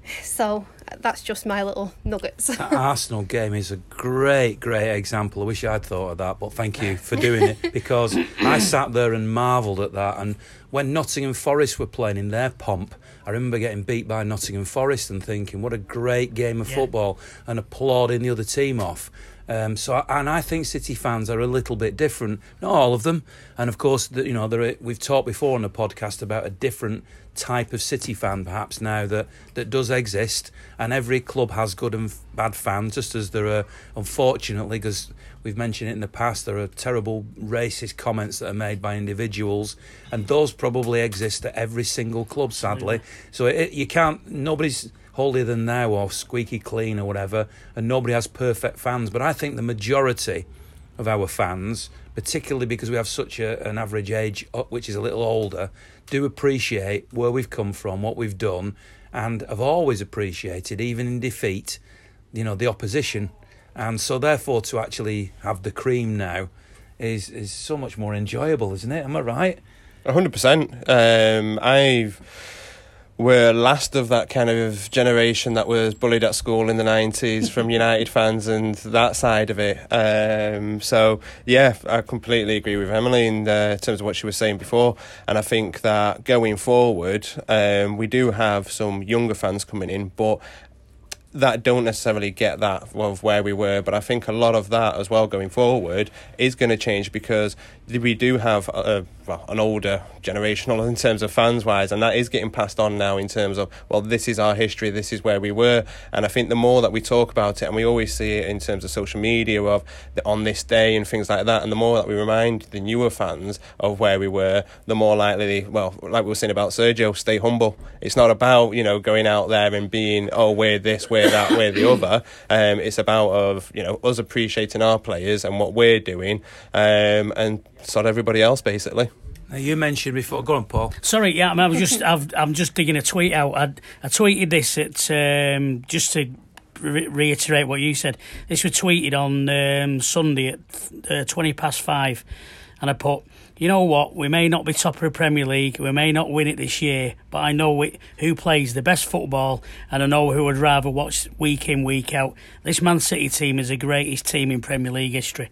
[SPEAKER 2] (laughs) So that's just my little nuggets.
[SPEAKER 1] that Arsenal game is a great, great example. I wish I'd thought of that, but thank you for doing it (laughs) because I sat there and marvelled at that. And when Nottingham Forest were playing in their pomp, I remember getting beat by Nottingham Forest and thinking, what a great game of yeah. football, and applauding the other team off. Um, so, and I think City fans are a little bit different. Not all of them, and of course, you know, there are, we've talked before on the podcast about a different type of City fan, perhaps now that that does exist, and every club has good and bad fans, just as there are, unfortunately, because we've mentioned it in the past, there are terrible racist comments that are made by individuals, and those probably exist at every single club, sadly. So it, you can't, nobody's holier than thou or squeaky clean or whatever, and nobody has perfect fans. But I think the majority of our fans, particularly because we have such a, an average age, uh, which is a little older, do appreciate where we've come from, what we've done, and have always appreciated, even in defeat, you know, the opposition. And so, therefore, to actually have the cream now is is so much more enjoyable, isn't it? Am I right?
[SPEAKER 4] hundred um, percent. I've we're last of that kind of generation that was bullied at school in the 90s from (laughs) United fans and that side of it. Um, so, yeah, I completely agree with Emily in, uh, terms of what she was saying before. And I think that going forward, um, we do have some younger fans coming in, but that don't necessarily get that of where we were. But I think a lot of that as well going forward is going to change because we do have a, well, an older generational in terms of fans wise, and that is getting passed on now in terms of well, this is our history, this is where we were, and I think the more that we talk about it, and we always see it in terms of social media of the, on this day and things like that, and the more that we remind the newer fans of where we were, the more likely, well, like we were saying about Sergio, stay humble. It's not about you know going out there and being oh we're this, we're that, we're the other. Um, it's about of you know us appreciating our players and what we're doing, um, and sort everybody else basically.
[SPEAKER 1] Now you mentioned before. Go on, Paul.
[SPEAKER 3] Sorry, yeah, I was just I've, I'm just digging a tweet out. I, I tweeted this at um, just to re- reiterate what you said. This was tweeted on um, Sunday at uh, twenty past five, and I put. You know what? We may not be top of the Premier League. We may not win it this year, but I know we, who plays the best football, and I know who would rather watch week in, week out. This Man City team is the greatest team in Premier League history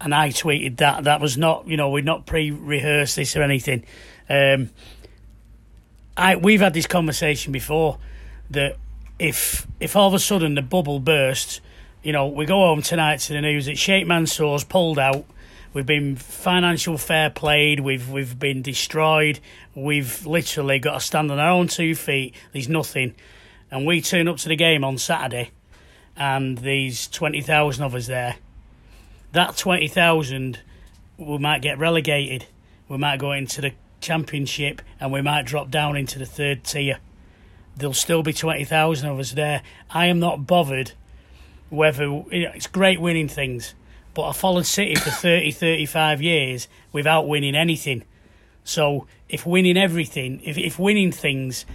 [SPEAKER 3] and I tweeted that. That was not, you know, we'd not pre-rehearsed this or anything. Um, I we've had this conversation before that if if all of a sudden the bubble bursts, you know, we go home tonight to the news that Sheikh Mansour's pulled out. We've been financial fair played. We've we've been destroyed. We've literally got to stand on our own two feet. There's nothing, and we turn up to the game on Saturday, and there's twenty thousand of us there that 20,000 we might get relegated. We might go into the championship and we might drop down into the third tier. There'll still be 20,000 of us there. I am not bothered whether it's great winning things, but I followed City for 30, 35 years without winning anything. So if winning everything, if, if winning things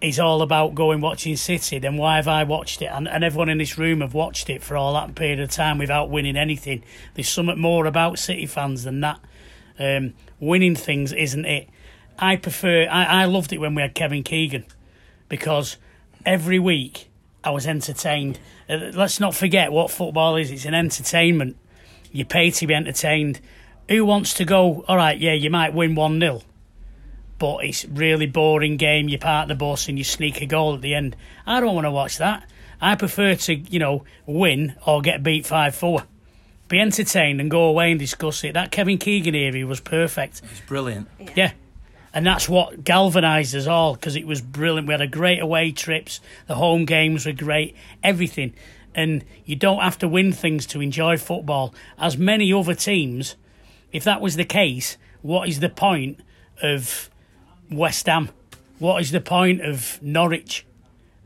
[SPEAKER 3] is all about going watching City, then why have I watched it? And, and everyone in this room have watched it for all that period of time without winning anything. There's something more about City fans than that. Um, winning things isn't it. I prefer. I, I loved it when we had Kevin Keegan because every week I was entertained. Uh, let's not forget what football is. It's an entertainment. You pay to be entertained. Who wants to go? All right, yeah, you might win one 0 but it's really boring game. You park the bus and you sneak a goal at the end. I don't want to watch that. I prefer to, you know, win or get beat 5 4. Be entertained and go away and discuss it. That Kevin Keegan era was perfect.
[SPEAKER 1] It's brilliant.
[SPEAKER 3] Yeah. yeah. And that's what galvanised us all because it was brilliant. We had a great away trips. The home games were great. Everything. And you don't have to win things to enjoy football. As many other teams, if that was the case, what is the point of West Ham. What is the point of Norwich?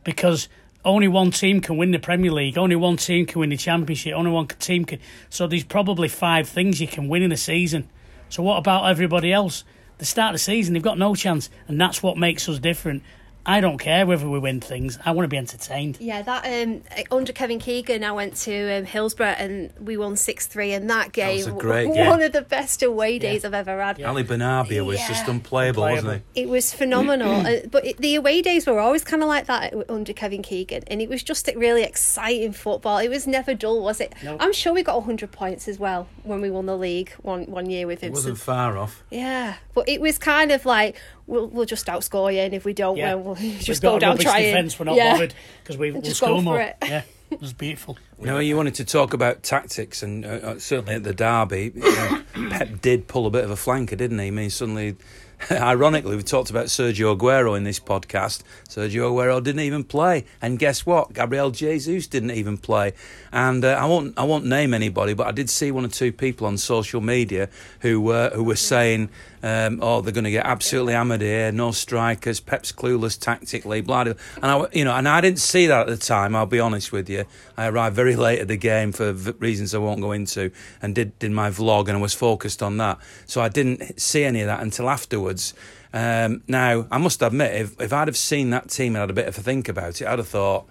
[SPEAKER 3] Because only one team can win the Premier League. Only one team can win the Championship. Only one team can. So there's probably five things you can win in a season. So what about everybody else? The start of the season, they've got no chance, and that's what makes us different. I don't care whether we win things. I want to be entertained.
[SPEAKER 2] Yeah, that um, under Kevin Keegan, I went to um, Hillsborough and we won six three. And that game,
[SPEAKER 1] that was a great
[SPEAKER 2] one
[SPEAKER 1] game.
[SPEAKER 2] of the best away days yeah. I've ever had.
[SPEAKER 1] Yeah. Ali Benarbia was
[SPEAKER 2] yeah.
[SPEAKER 1] just unplayable, unplayable, wasn't
[SPEAKER 2] he? It was phenomenal. (clears throat) uh, but it, the away days were always kind of like that under Kevin Keegan, and it was just a really exciting football. It was never dull, was it?
[SPEAKER 3] Nope.
[SPEAKER 2] I'm sure we got hundred points as well when we won the league one one year with him.
[SPEAKER 1] It wasn't far off.
[SPEAKER 2] Yeah, but it was kind of like we'll we'll just outscore you, and if we don't
[SPEAKER 3] yeah.
[SPEAKER 2] win, we'll (laughs) just
[SPEAKER 3] We've
[SPEAKER 2] go down trying.
[SPEAKER 3] Defense, we're not
[SPEAKER 2] yeah.
[SPEAKER 3] bothered because we, (laughs) will
[SPEAKER 2] just
[SPEAKER 3] score
[SPEAKER 2] go
[SPEAKER 3] more.
[SPEAKER 2] It.
[SPEAKER 3] Yeah, it was beautiful.
[SPEAKER 1] No, you wanted to talk about tactics, and uh, certainly at the derby, you know, (coughs) Pep did pull a bit of a flanker, didn't he? I mean, suddenly. (laughs) Ironically, we talked about Sergio Aguero in this podcast. Sergio Aguero didn't even play, and guess what? Gabriel Jesus didn't even play. And uh, I won't, I won't name anybody, but I did see one or two people on social media who uh, who were saying um, oh, they're going to get absolutely hammered here. No strikers. Pep's clueless tactically. Blah, blah. And I, you know, and I didn't see that at the time. I'll be honest with you. I arrived very late at the game for reasons I won't go into, and did did my vlog, and I was focused on that. So I didn't see any of that until afterwards. Um, now I must admit, if if I'd have seen that team and had a bit of a think about it, I'd have thought,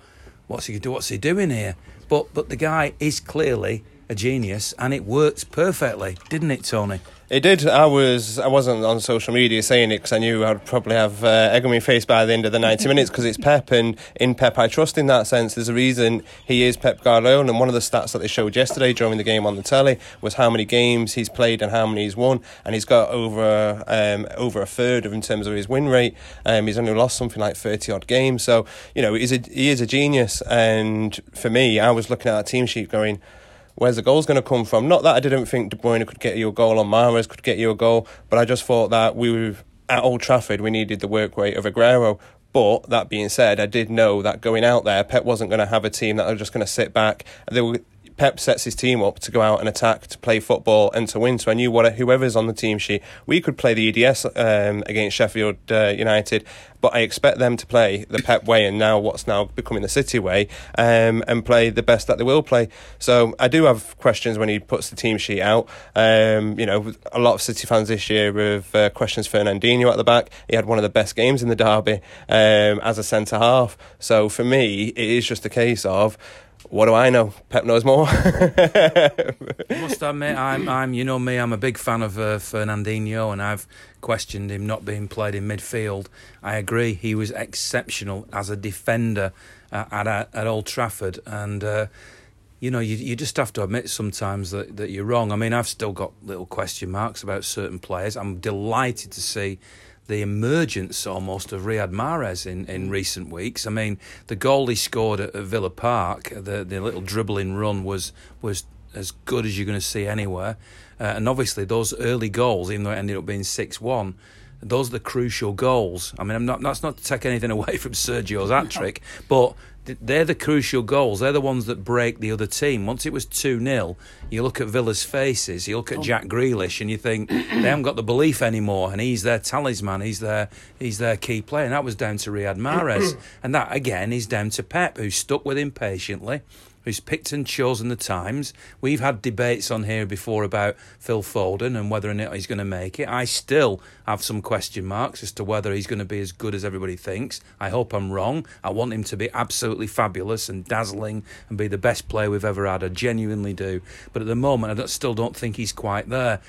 [SPEAKER 1] what's he do? What's he doing here? But but the guy is clearly a genius, and it worked perfectly, didn't it, Tony?
[SPEAKER 4] It did. I was. I wasn't on social media saying it because I knew I'd probably have uh, egg on my face by the end of the ninety minutes because it's Pep, and in Pep I trust in that sense. There's a reason he is Pep Guardiola, and one of the stats that they showed yesterday during the game on the telly was how many games he's played and how many he's won, and he's got over um, over a third of in terms of his win rate. Um, he's only lost something like thirty odd games, so you know he's a, he is a genius. And for me, I was looking at that team sheet going where's the goal's going to come from? Not that I didn't think De Bruyne could get you a goal or Mahrez could get you a goal, but I just thought that we were at Old Trafford, we needed the work rate of Aguero. But that being said, I did know that going out there, Pep wasn't going to have a team that were just going to sit back. They were Pep sets his team up to go out and attack, to play football, and to win. So I knew what whoever's on the team sheet, we could play the EDS um, against Sheffield uh, United, but I expect them to play the Pep way and now what's now becoming the City way, um, and play the best that they will play. So I do have questions when he puts the team sheet out. Um, you know, a lot of City fans this year have uh, questions Fernandinho at the back. He had one of the best games in the derby um, as a centre half. So for me, it is just a case of what do I know? Pep knows more. (laughs)
[SPEAKER 1] must admit, I'm, I'm, you know me, I'm a big fan of uh, Fernandinho, and I've questioned him not being played in midfield. I agree, he was exceptional as a defender uh, at at Old Trafford, and uh, you know, you you just have to admit sometimes that that you're wrong. I mean, I've still got little question marks about certain players. I'm delighted to see the emergence almost of Riyad Mahrez in, in recent weeks. I mean, the goal he scored at, at Villa Park, the the little dribbling run was was as good as you're going to see anywhere. Uh, and obviously, those early goals, even though it ended up being six one, those are the crucial goals. I mean, I'm not that's not to take anything (laughs) away from Sergio's hat trick, but they're the crucial goals. They're the ones that break the other team. Once it was 2 0, you look at Villa's faces, you look at oh. Jack Grealish, and you think (clears throat) they haven't got the belief anymore. And he's their talisman, he's their, he's their key player. And that was down to Riyad Mahrez. (clears throat) and that, again, is down to Pep, who stuck with him patiently who's picked and chosen the times. We've had debates on here before about Phil Foden and whether or not he's going to make it. I still have some question marks as to whether he's going to be as good as everybody thinks. I hope I'm wrong. I want him to be absolutely fabulous and dazzling and be the best player we've ever had. I genuinely do. But at the moment, I still don't think he's quite there.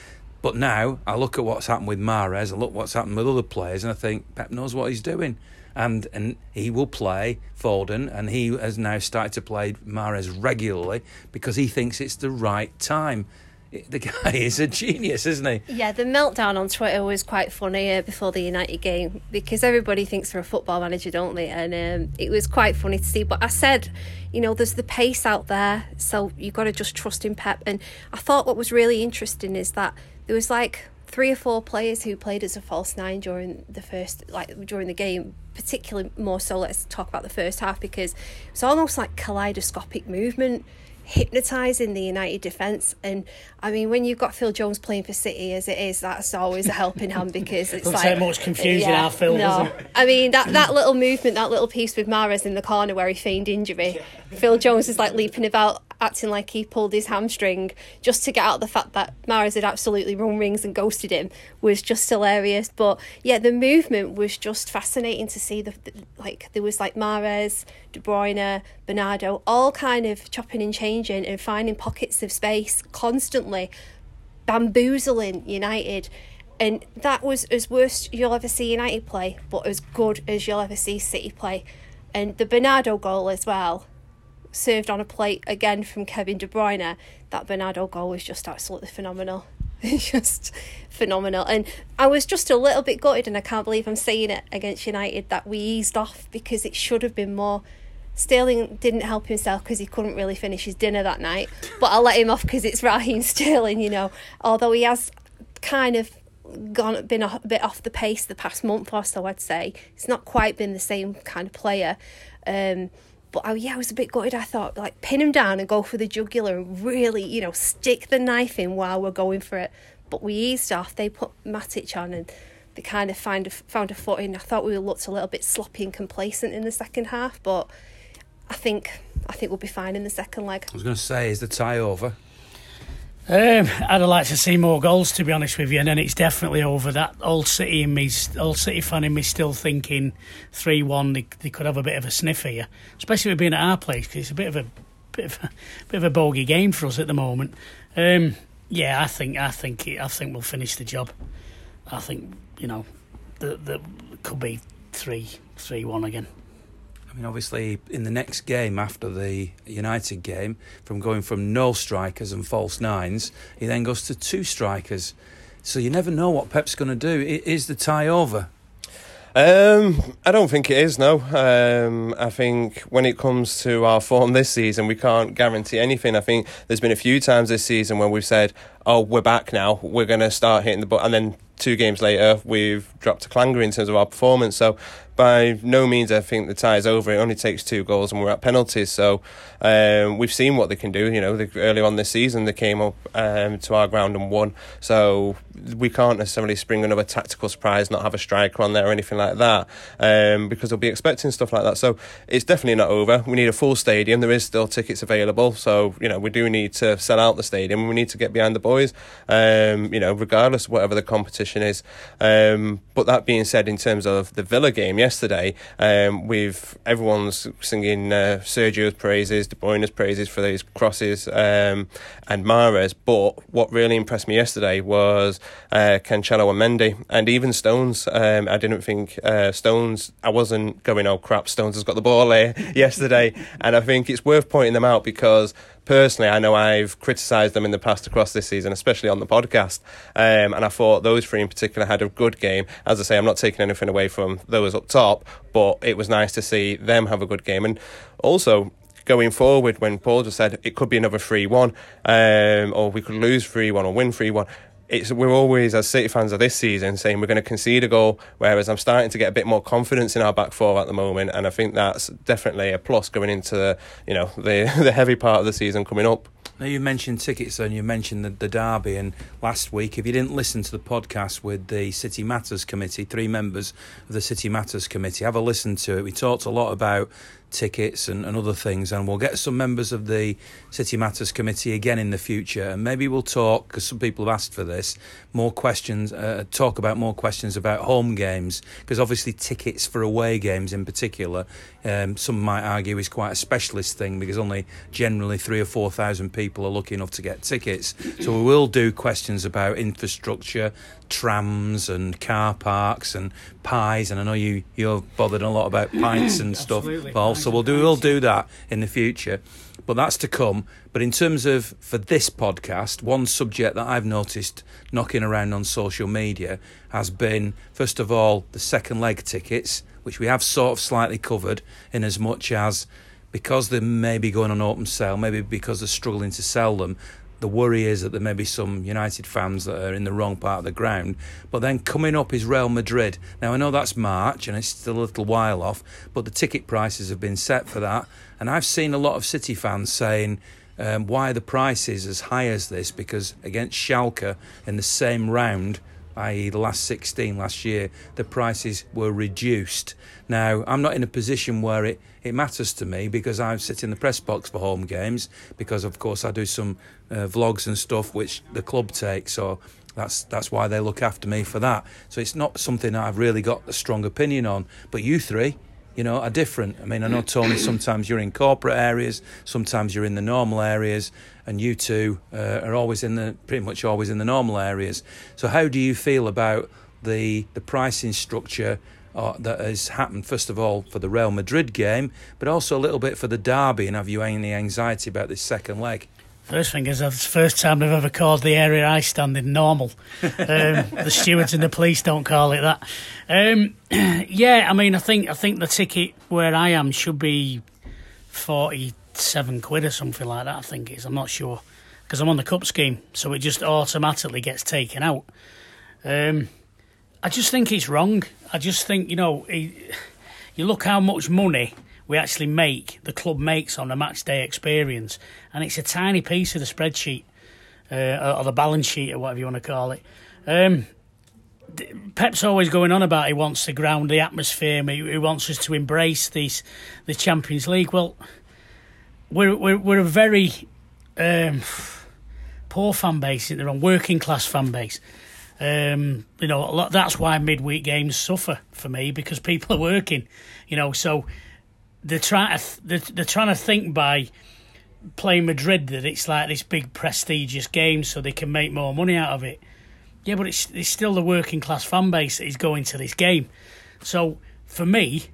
[SPEAKER 1] But now I look at what's happened with Mahrez, I look what's happened with other players, and I think Pep knows what he's doing and and he will play Foden, and he has now started to play Mahrez regularly because he thinks it's the right time. The (laughs) guy is a genius, isn't he?
[SPEAKER 2] Yeah, the meltdown on Twitter was quite funny uh, before the United game because everybody thinks they're a football manager, don't they? And um, it was quite funny to see. But I said, you know, there's the pace out there, so you've got to just trust in Pep. And I thought what was really interesting is that there was like three or four players who played as a false nine during the first, like during the game, particularly more so. Let's talk about the first half because it's almost like kaleidoscopic movement hypnotising the United defence. And I mean, when you've got Phil Jones playing for City as it is, that's always a helping hand because it's like
[SPEAKER 3] much confusion yeah, our Phil. No,
[SPEAKER 2] I mean that that little movement, that little piece with Mahrez in the corner where he feigned injury. Phil Jones is like leaping about, acting like he pulled his hamstring just to get out the fact that Mahrez had absolutely run rings and ghosted him was just hilarious. But yeah, the movement was just fascinating to see. The, the like there was like Mahrez, De Bruyne, Bernardo, all kind of chopping and changing and finding pockets of space constantly, bamboozling United. And that was as worst you'll ever see United play, but as good as you'll ever see City play. And the Bernardo goal as well, served on a plate again from Kevin De Bruyne. That Bernardo goal was just absolutely phenomenal. (laughs) just phenomenal. And I was just a little bit gutted, and I can't believe I'm saying it against United that we eased off because it should have been more. Sterling didn't help himself because he couldn't really finish his dinner that night, but I'll let him off because it's (laughs) Raheem Sterling, you know. Although he has kind of gone been a bit off the pace the past month or so, I'd say he's not quite been the same kind of player. Um, but oh yeah, I was a bit gutted. I thought like pin him down and go for the jugular and really, you know, stick the knife in while we're going for it. But we eased off. They put Matic on and they kind of find a, found a footing. I thought we looked a little bit sloppy and complacent in the second half, but I think I think we'll be fine in the second leg.
[SPEAKER 1] I was going to say, is the tie over?
[SPEAKER 3] Um, I'd like to see more goals, to be honest with you, and then it's definitely over. That old City in me, old City fan in me, still thinking three one. They, they could have a bit of a sniff here, especially with being at our place because it's a bit of a bit of a, bit of a bogey game for us at the moment. Um, yeah, I think I think I think we'll finish the job. I think you know, that the could be three three one again.
[SPEAKER 1] I mean, obviously, in the next game after the United game, from going from no strikers and false nines, he then goes to two strikers. So you never know what Pep's going to do. Is the tie over?
[SPEAKER 4] Um, I don't think it is. No, um, I think when it comes to our form this season, we can't guarantee anything. I think there's been a few times this season when we've said, "Oh, we're back now. We're going to start hitting the ball," and then two games later, we've dropped a clanger in terms of our performance. So by no means I think the tie is over. It only takes two goals and we're at penalties. So um, we've seen what they can do. You know, they, early on this season they came up um, to our ground and won. So we can't necessarily spring another tactical surprise, not have a striker on there or anything like that, um, because they'll be expecting stuff like that. So it's definitely not over. We need a full stadium. There is still tickets available. So you know we do need to sell out the stadium. We need to get behind the boys. Um, you know, regardless of whatever the competition is. Um, but that being said, in terms of the Villa game, yesterday um, with everyone's singing uh, Sergio's praises, De Bruyne's praises for those crosses, um, and Mahrez. But what really impressed me yesterday was uh, Cancelo and Mendy, and even Stones. Um, I didn't think uh, Stones. I wasn't going, oh crap, Stones has got the ball here (laughs) yesterday, and I think it's worth pointing them out because personally, I know I've criticised them in the past across this season, especially on the podcast. Um, and I thought those three in particular had a good game. As I say, I'm not taking anything away from those up top, but it was nice to see them have a good game. And also, going forward, when Paul just said it could be another 3 1, um, or we could lose 3 1 or win 3 1 it's we're always as City fans of this season saying we're going to concede a goal, whereas I'm starting to get a bit more confidence in our back four at the moment, and I think that's definitely a plus going into the you know the (laughs) the heavy part of the season coming up.
[SPEAKER 1] Now you mentioned tickets and you mentioned the, the derby and last week if you didn't listen to the podcast with the City Matters Committee, three members of the City Matters Committee, have a listen to it. We talked a lot about tickets and, and other things. And we'll get some members of the City Matters Committee again in the future. And maybe we'll talk, because some people have asked for this, more questions, uh, talk about more questions about home games. Because obviously, tickets for away games in particular, um, some might argue is quite a specialist thing because only generally three or four thousand people are lucky enough to get tickets. So we will do questions about infrastructure, trams and car parks and pies and I know you you're bothered a lot about pints and stuff Paul so we'll do we'll do that in the future but that's to come. But in terms of for this podcast one subject that I've noticed knocking around on social media has been first of all the second leg tickets which we have sort of slightly covered in as much as because they may be going on open sale, maybe because they're struggling to sell them, the worry is that there may be some United fans that are in the wrong part of the ground. But then coming up is Real Madrid. Now I know that's March and it's still a little while off, but the ticket prices have been set for that. And I've seen a lot of City fans saying, um, why the price is as high as this because against Schalke in the same round, i.e., the last 16 last year, the prices were reduced. Now, I'm not in a position where it, it matters to me because I sit in the press box for home games, because of course I do some uh, vlogs and stuff which the club takes, so that's that's why they look after me for that. So it's not something I've really got a strong opinion on. But you three, you know, are different. I mean, I know Tony. (clears throat) Sometimes you're in corporate areas, sometimes you're in the normal areas, and you two uh, are always in the pretty much always in the normal areas. So, how do you feel about the the pricing structure? Uh, that has happened first of all for the Real Madrid game, but also a little bit for the derby. And have you any anxiety about this second leg?
[SPEAKER 3] First thing is, it's the first time I've ever called the area I stand in normal. Um, (laughs) the stewards and the police don't call it that. Um, (clears throat) yeah, I mean, I think I think the ticket where I am should be forty-seven quid or something like that. I think it is. I'm not sure because I'm on the cup scheme, so it just automatically gets taken out. Um, I just think it's wrong. I just think you know, you look how much money we actually make, the club makes on a match day experience, and it's a tiny piece of the spreadsheet uh, or the balance sheet or whatever you want to call it. Um, Pep's always going on about he wants to ground the atmosphere. He, wants us to embrace these the Champions League. Well, we're we're, we're a very um, poor fan base in the wrong working class fan base. Um, you know that's why midweek games suffer for me because people are working. You know, so they're trying to they're, they're trying to think by playing Madrid that it's like this big prestigious game so they can make more money out of it. Yeah, but it's it's still the working class fan base that is going to this game. So for me,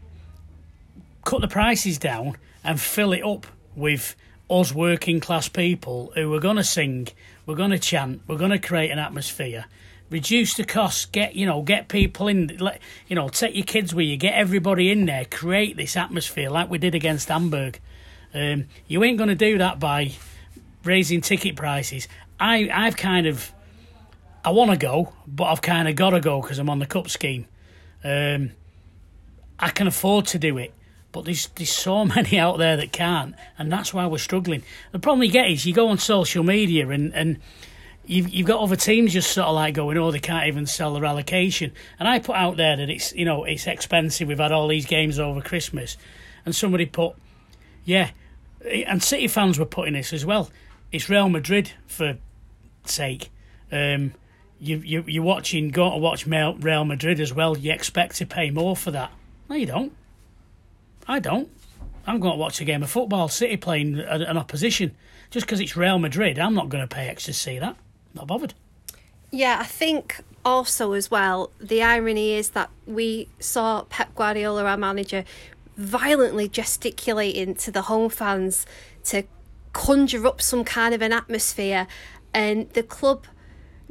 [SPEAKER 3] cut the prices down and fill it up with us working class people who are going to sing, we're going to chant, we're going to create an atmosphere. Reduce the costs. Get you know, get people in. Let, you know, take your kids with you. Get everybody in there. Create this atmosphere like we did against Hamburg. Um, you ain't going to do that by raising ticket prices. I I've kind of I want to go, but I've kind of got to go because I'm on the cup scheme. Um, I can afford to do it, but there's there's so (laughs) many out there that can't, and that's why we're struggling. The problem you get is you go on social media and and you've you've got other teams just sort of like going, oh, they can't even sell their allocation. And I put out there that it's you know it's expensive. We've had all these games over Christmas, and somebody put, yeah, and City fans were putting this as well. It's Real Madrid for sake. Um, you you you're watching, go to watch Real Madrid as well. You expect to pay more for that. No, you don't. I don't. I'm going to watch a game of football. City playing an opposition. Just because it's Real Madrid, I'm not going to pay extra to see that. Not bothered.
[SPEAKER 2] Yeah, I think also as well, the irony is that we saw Pep Guardiola, our manager, violently gesticulating to the home fans to conjure up some kind of an atmosphere, and the club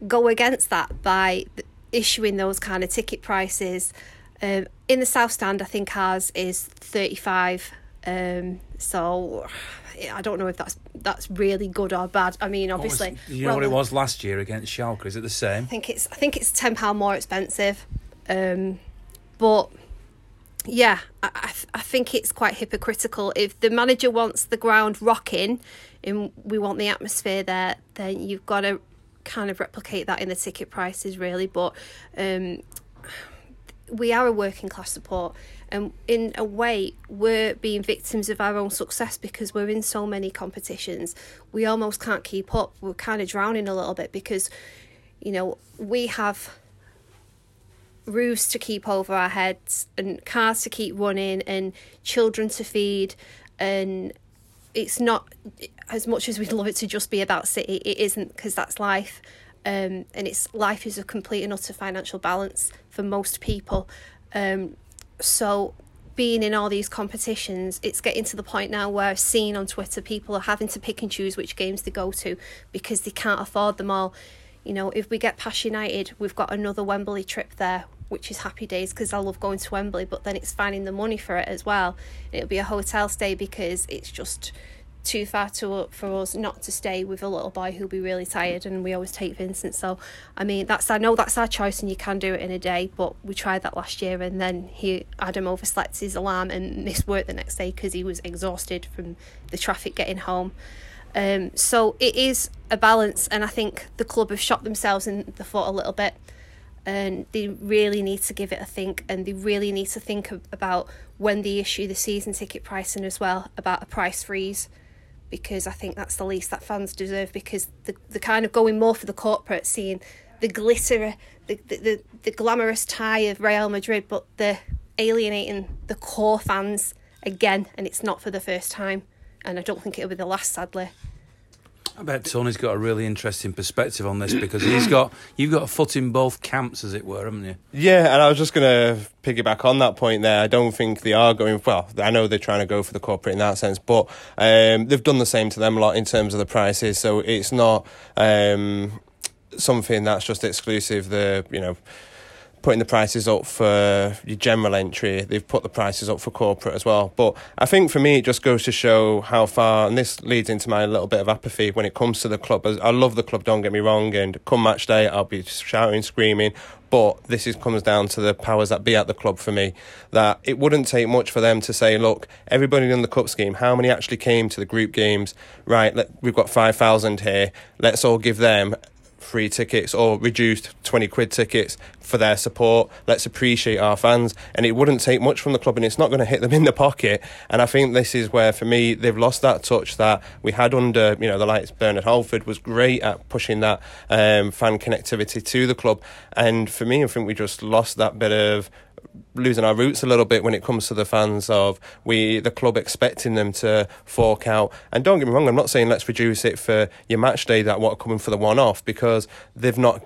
[SPEAKER 2] go against that by issuing those kind of ticket prices. Um, in the South Stand, I think ours is 35. Um, so I don't know if that's that's really good or bad. I mean, obviously,
[SPEAKER 1] was, you know well, what it was last year against Schalke. Is it the same?
[SPEAKER 2] I think it's I think it's ten pound more expensive, um, but yeah, I, I, I think it's quite hypocritical. If the manager wants the ground rocking, and we want the atmosphere there, then you've got to kind of replicate that in the ticket prices, really. But um, we are a working class support and in a way we're being victims of our own success because we're in so many competitions. We almost can't keep up. We're kind of drowning a little bit because you know we have roofs to keep over our heads and cars to keep running and children to feed. And it's not as much as we'd love it to just be about city it isn't because that's life. Um, and it's life is a complete and utter financial balance for most people. Um, so being in all these competitions, it's getting to the point now where I've seen on Twitter people are having to pick and choose which games they go to because they can't afford them all. You know, if we get past United, we've got another Wembley trip there, which is happy days because I love going to Wembley, but then it's finding the money for it as well. It'll be a hotel stay because it's just too far to for us not to stay with a little boy who'll be really tired and we always take Vincent. So I mean that's I know that's our choice and you can do it in a day but we tried that last year and then he Adam overslept his alarm and missed work the next day because he was exhausted from the traffic getting home. Um, so it is a balance and I think the club have shot themselves in the foot a little bit and they really need to give it a think and they really need to think about when they issue the season ticket pricing as well about a price freeze because I think that's the least that fans deserve because the the kind of going more for the corporate, seeing the glitter, the the, the, the glamorous tie of Real Madrid, but the alienating the core fans again, and it's not for the first time, and I don't think it'll be the last, sadly.
[SPEAKER 1] I bet Tony's got a really interesting perspective on this because he's got you've got a foot in both camps, as it were, haven't you?
[SPEAKER 4] Yeah, and I was just going to piggyback on that point there. I don't think they are going well. I know they're trying to go for the corporate in that sense, but um, they've done the same to them a lot in terms of the prices. So it's not um, something that's just exclusive. The you know putting the prices up for your general entry. They've put the prices up for corporate as well. But I think for me, it just goes to show how far, and this leads into my little bit of apathy when it comes to the club. I love the club, don't get me wrong, and come match day, I'll be shouting, screaming. But this is, comes down to the powers that be at the club for me. That it wouldn't take much for them to say, look, everybody in the cup scheme, how many actually came to the group games? Right, let, we've got 5,000 here. Let's all give them free tickets or reduced 20 quid tickets for their support. Let's appreciate our fans. And it wouldn't take much from the club and it's not going to hit them in the pocket. And I think this is where, for me, they've lost that touch that we had under, you know, the likes Bernard Halford was great at pushing that um, fan connectivity to the club. And for me, I think we just lost that bit of losing our roots a little bit when it comes to the fans of we the club expecting them to fork out. And don't get me wrong, I'm not saying let's reduce it for your match day that what coming for the one off because they've not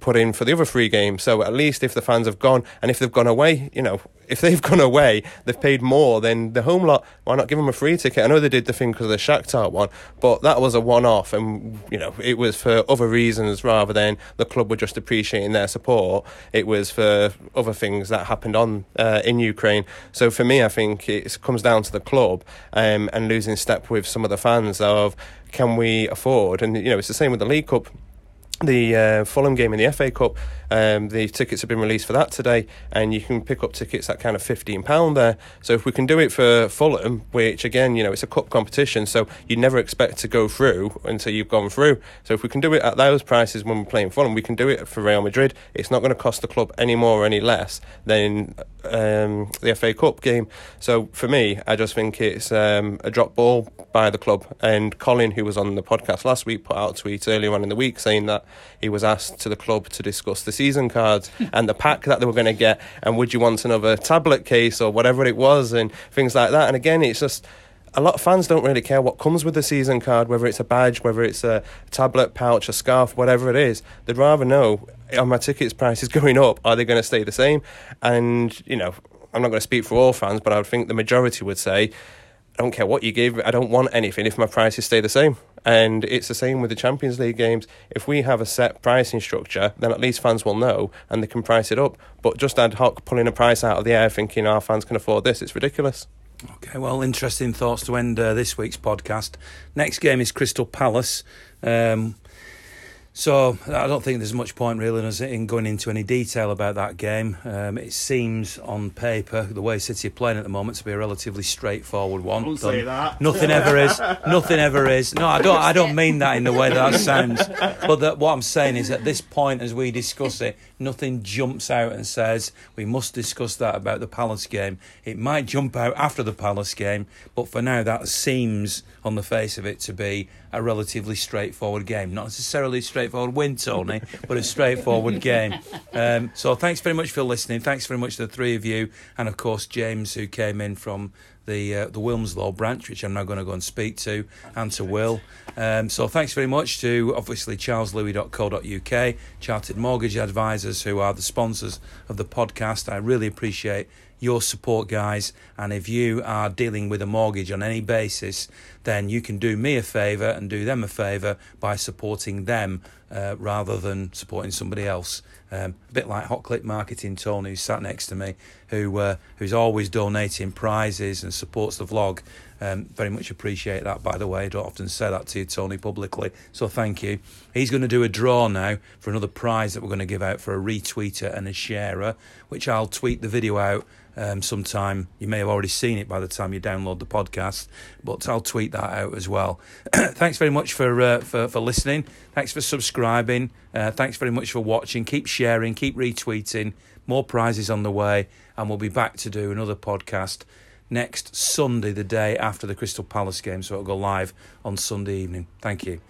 [SPEAKER 4] put in for the other three games. So at least if the fans have gone and if they've gone away, you know, (laughs) if they've gone away, they've paid more than the home lot. Why not give them a free ticket? I know they did the thing because of the Shakhtar one, but that was a one-off, and you know, it was for other reasons rather than the club were just appreciating their support. It was for other things that happened on uh, in Ukraine. So for me, I think it comes down to the club um, and losing step with some of the fans of can we afford? And you know, it's the same with the League Cup the uh, Fulham game in the FA Cup. Um, the tickets have been released for that today, and you can pick up tickets at kind of fifteen pound there. So if we can do it for Fulham, which again, you know, it's a cup competition, so you never expect to go through until you've gone through. So if we can do it at those prices when we're playing Fulham, we can do it for Real Madrid. It's not going to cost the club any more or any less than um, the FA Cup game. So for me, I just think it's um, a drop ball by the club. And Colin, who was on the podcast last week, put out a tweet earlier on in the week saying that he was asked to the club to discuss the season cards (laughs) and the pack that they were going to get, and would you want another tablet case or whatever it was, and things like that. And again, it's just a lot of fans don't really care what comes with the season card, whether it's a badge, whether it's a tablet, pouch, a scarf, whatever it is. They'd rather know are my tickets prices (laughs) going up? Are they going to stay the same? And you know, I'm not going to speak for all fans, but I would think the majority would say I don't care what you give, I don't want anything if my prices stay the same. And it's the same with the Champions League games. If we have a set pricing structure, then at least fans will know and they can price it up. But just ad hoc pulling a price out of the air thinking our fans can afford this, it's ridiculous.
[SPEAKER 1] Okay, well, interesting thoughts to end uh, this week's podcast. Next game is Crystal Palace. Um, so I don't think there's much point really in going into any detail about that game. Um, it seems on paper, the way City are playing at the moment, to be a relatively straightforward one.
[SPEAKER 6] Don't say that.
[SPEAKER 1] Nothing ever is. Nothing ever is. No, I don't. I don't mean that in the way that, that sounds. But that, what I'm saying is, at this point, as we discuss it, nothing jumps out and says we must discuss that about the Palace game. It might jump out after the Palace game, but for now, that seems on the face of it to be a relatively straightforward game. Not necessarily a straightforward win, Tony, but a straightforward (laughs) game. Um, so thanks very much for listening. Thanks very much to the three of you, and of course James, who came in from the uh, the Wilmslow branch, which I'm now going to go and speak to, and to Will. Um, so thanks very much to obviously charleslouis.co.uk, Chartered Mortgage Advisors, who are the sponsors of the podcast. I really appreciate your support, guys. And if you are dealing with a mortgage on any basis, then you can do me a favour and do them a favour by supporting them uh, rather than supporting somebody else. Um, a bit like Hot Click Marketing, Tony, who's sat next to me, who uh, who's always donating prizes and supports the vlog. Um, very much appreciate that, by the way. I don't often say that to you, Tony, publicly. So thank you. He's going to do a draw now for another prize that we're going to give out for a retweeter and a sharer, which I'll tweet the video out um, sometime. You may have already seen it by the time you download the podcast, but I'll tweet that out as well. (clears throat) thanks very much for, uh, for for listening. Thanks for subscribing. Uh, thanks very much for watching. Keep sharing. Keep retweeting. More prizes on the way, and we'll be back to do another podcast next Sunday, the day after the Crystal Palace game. So it'll go live on Sunday evening. Thank you.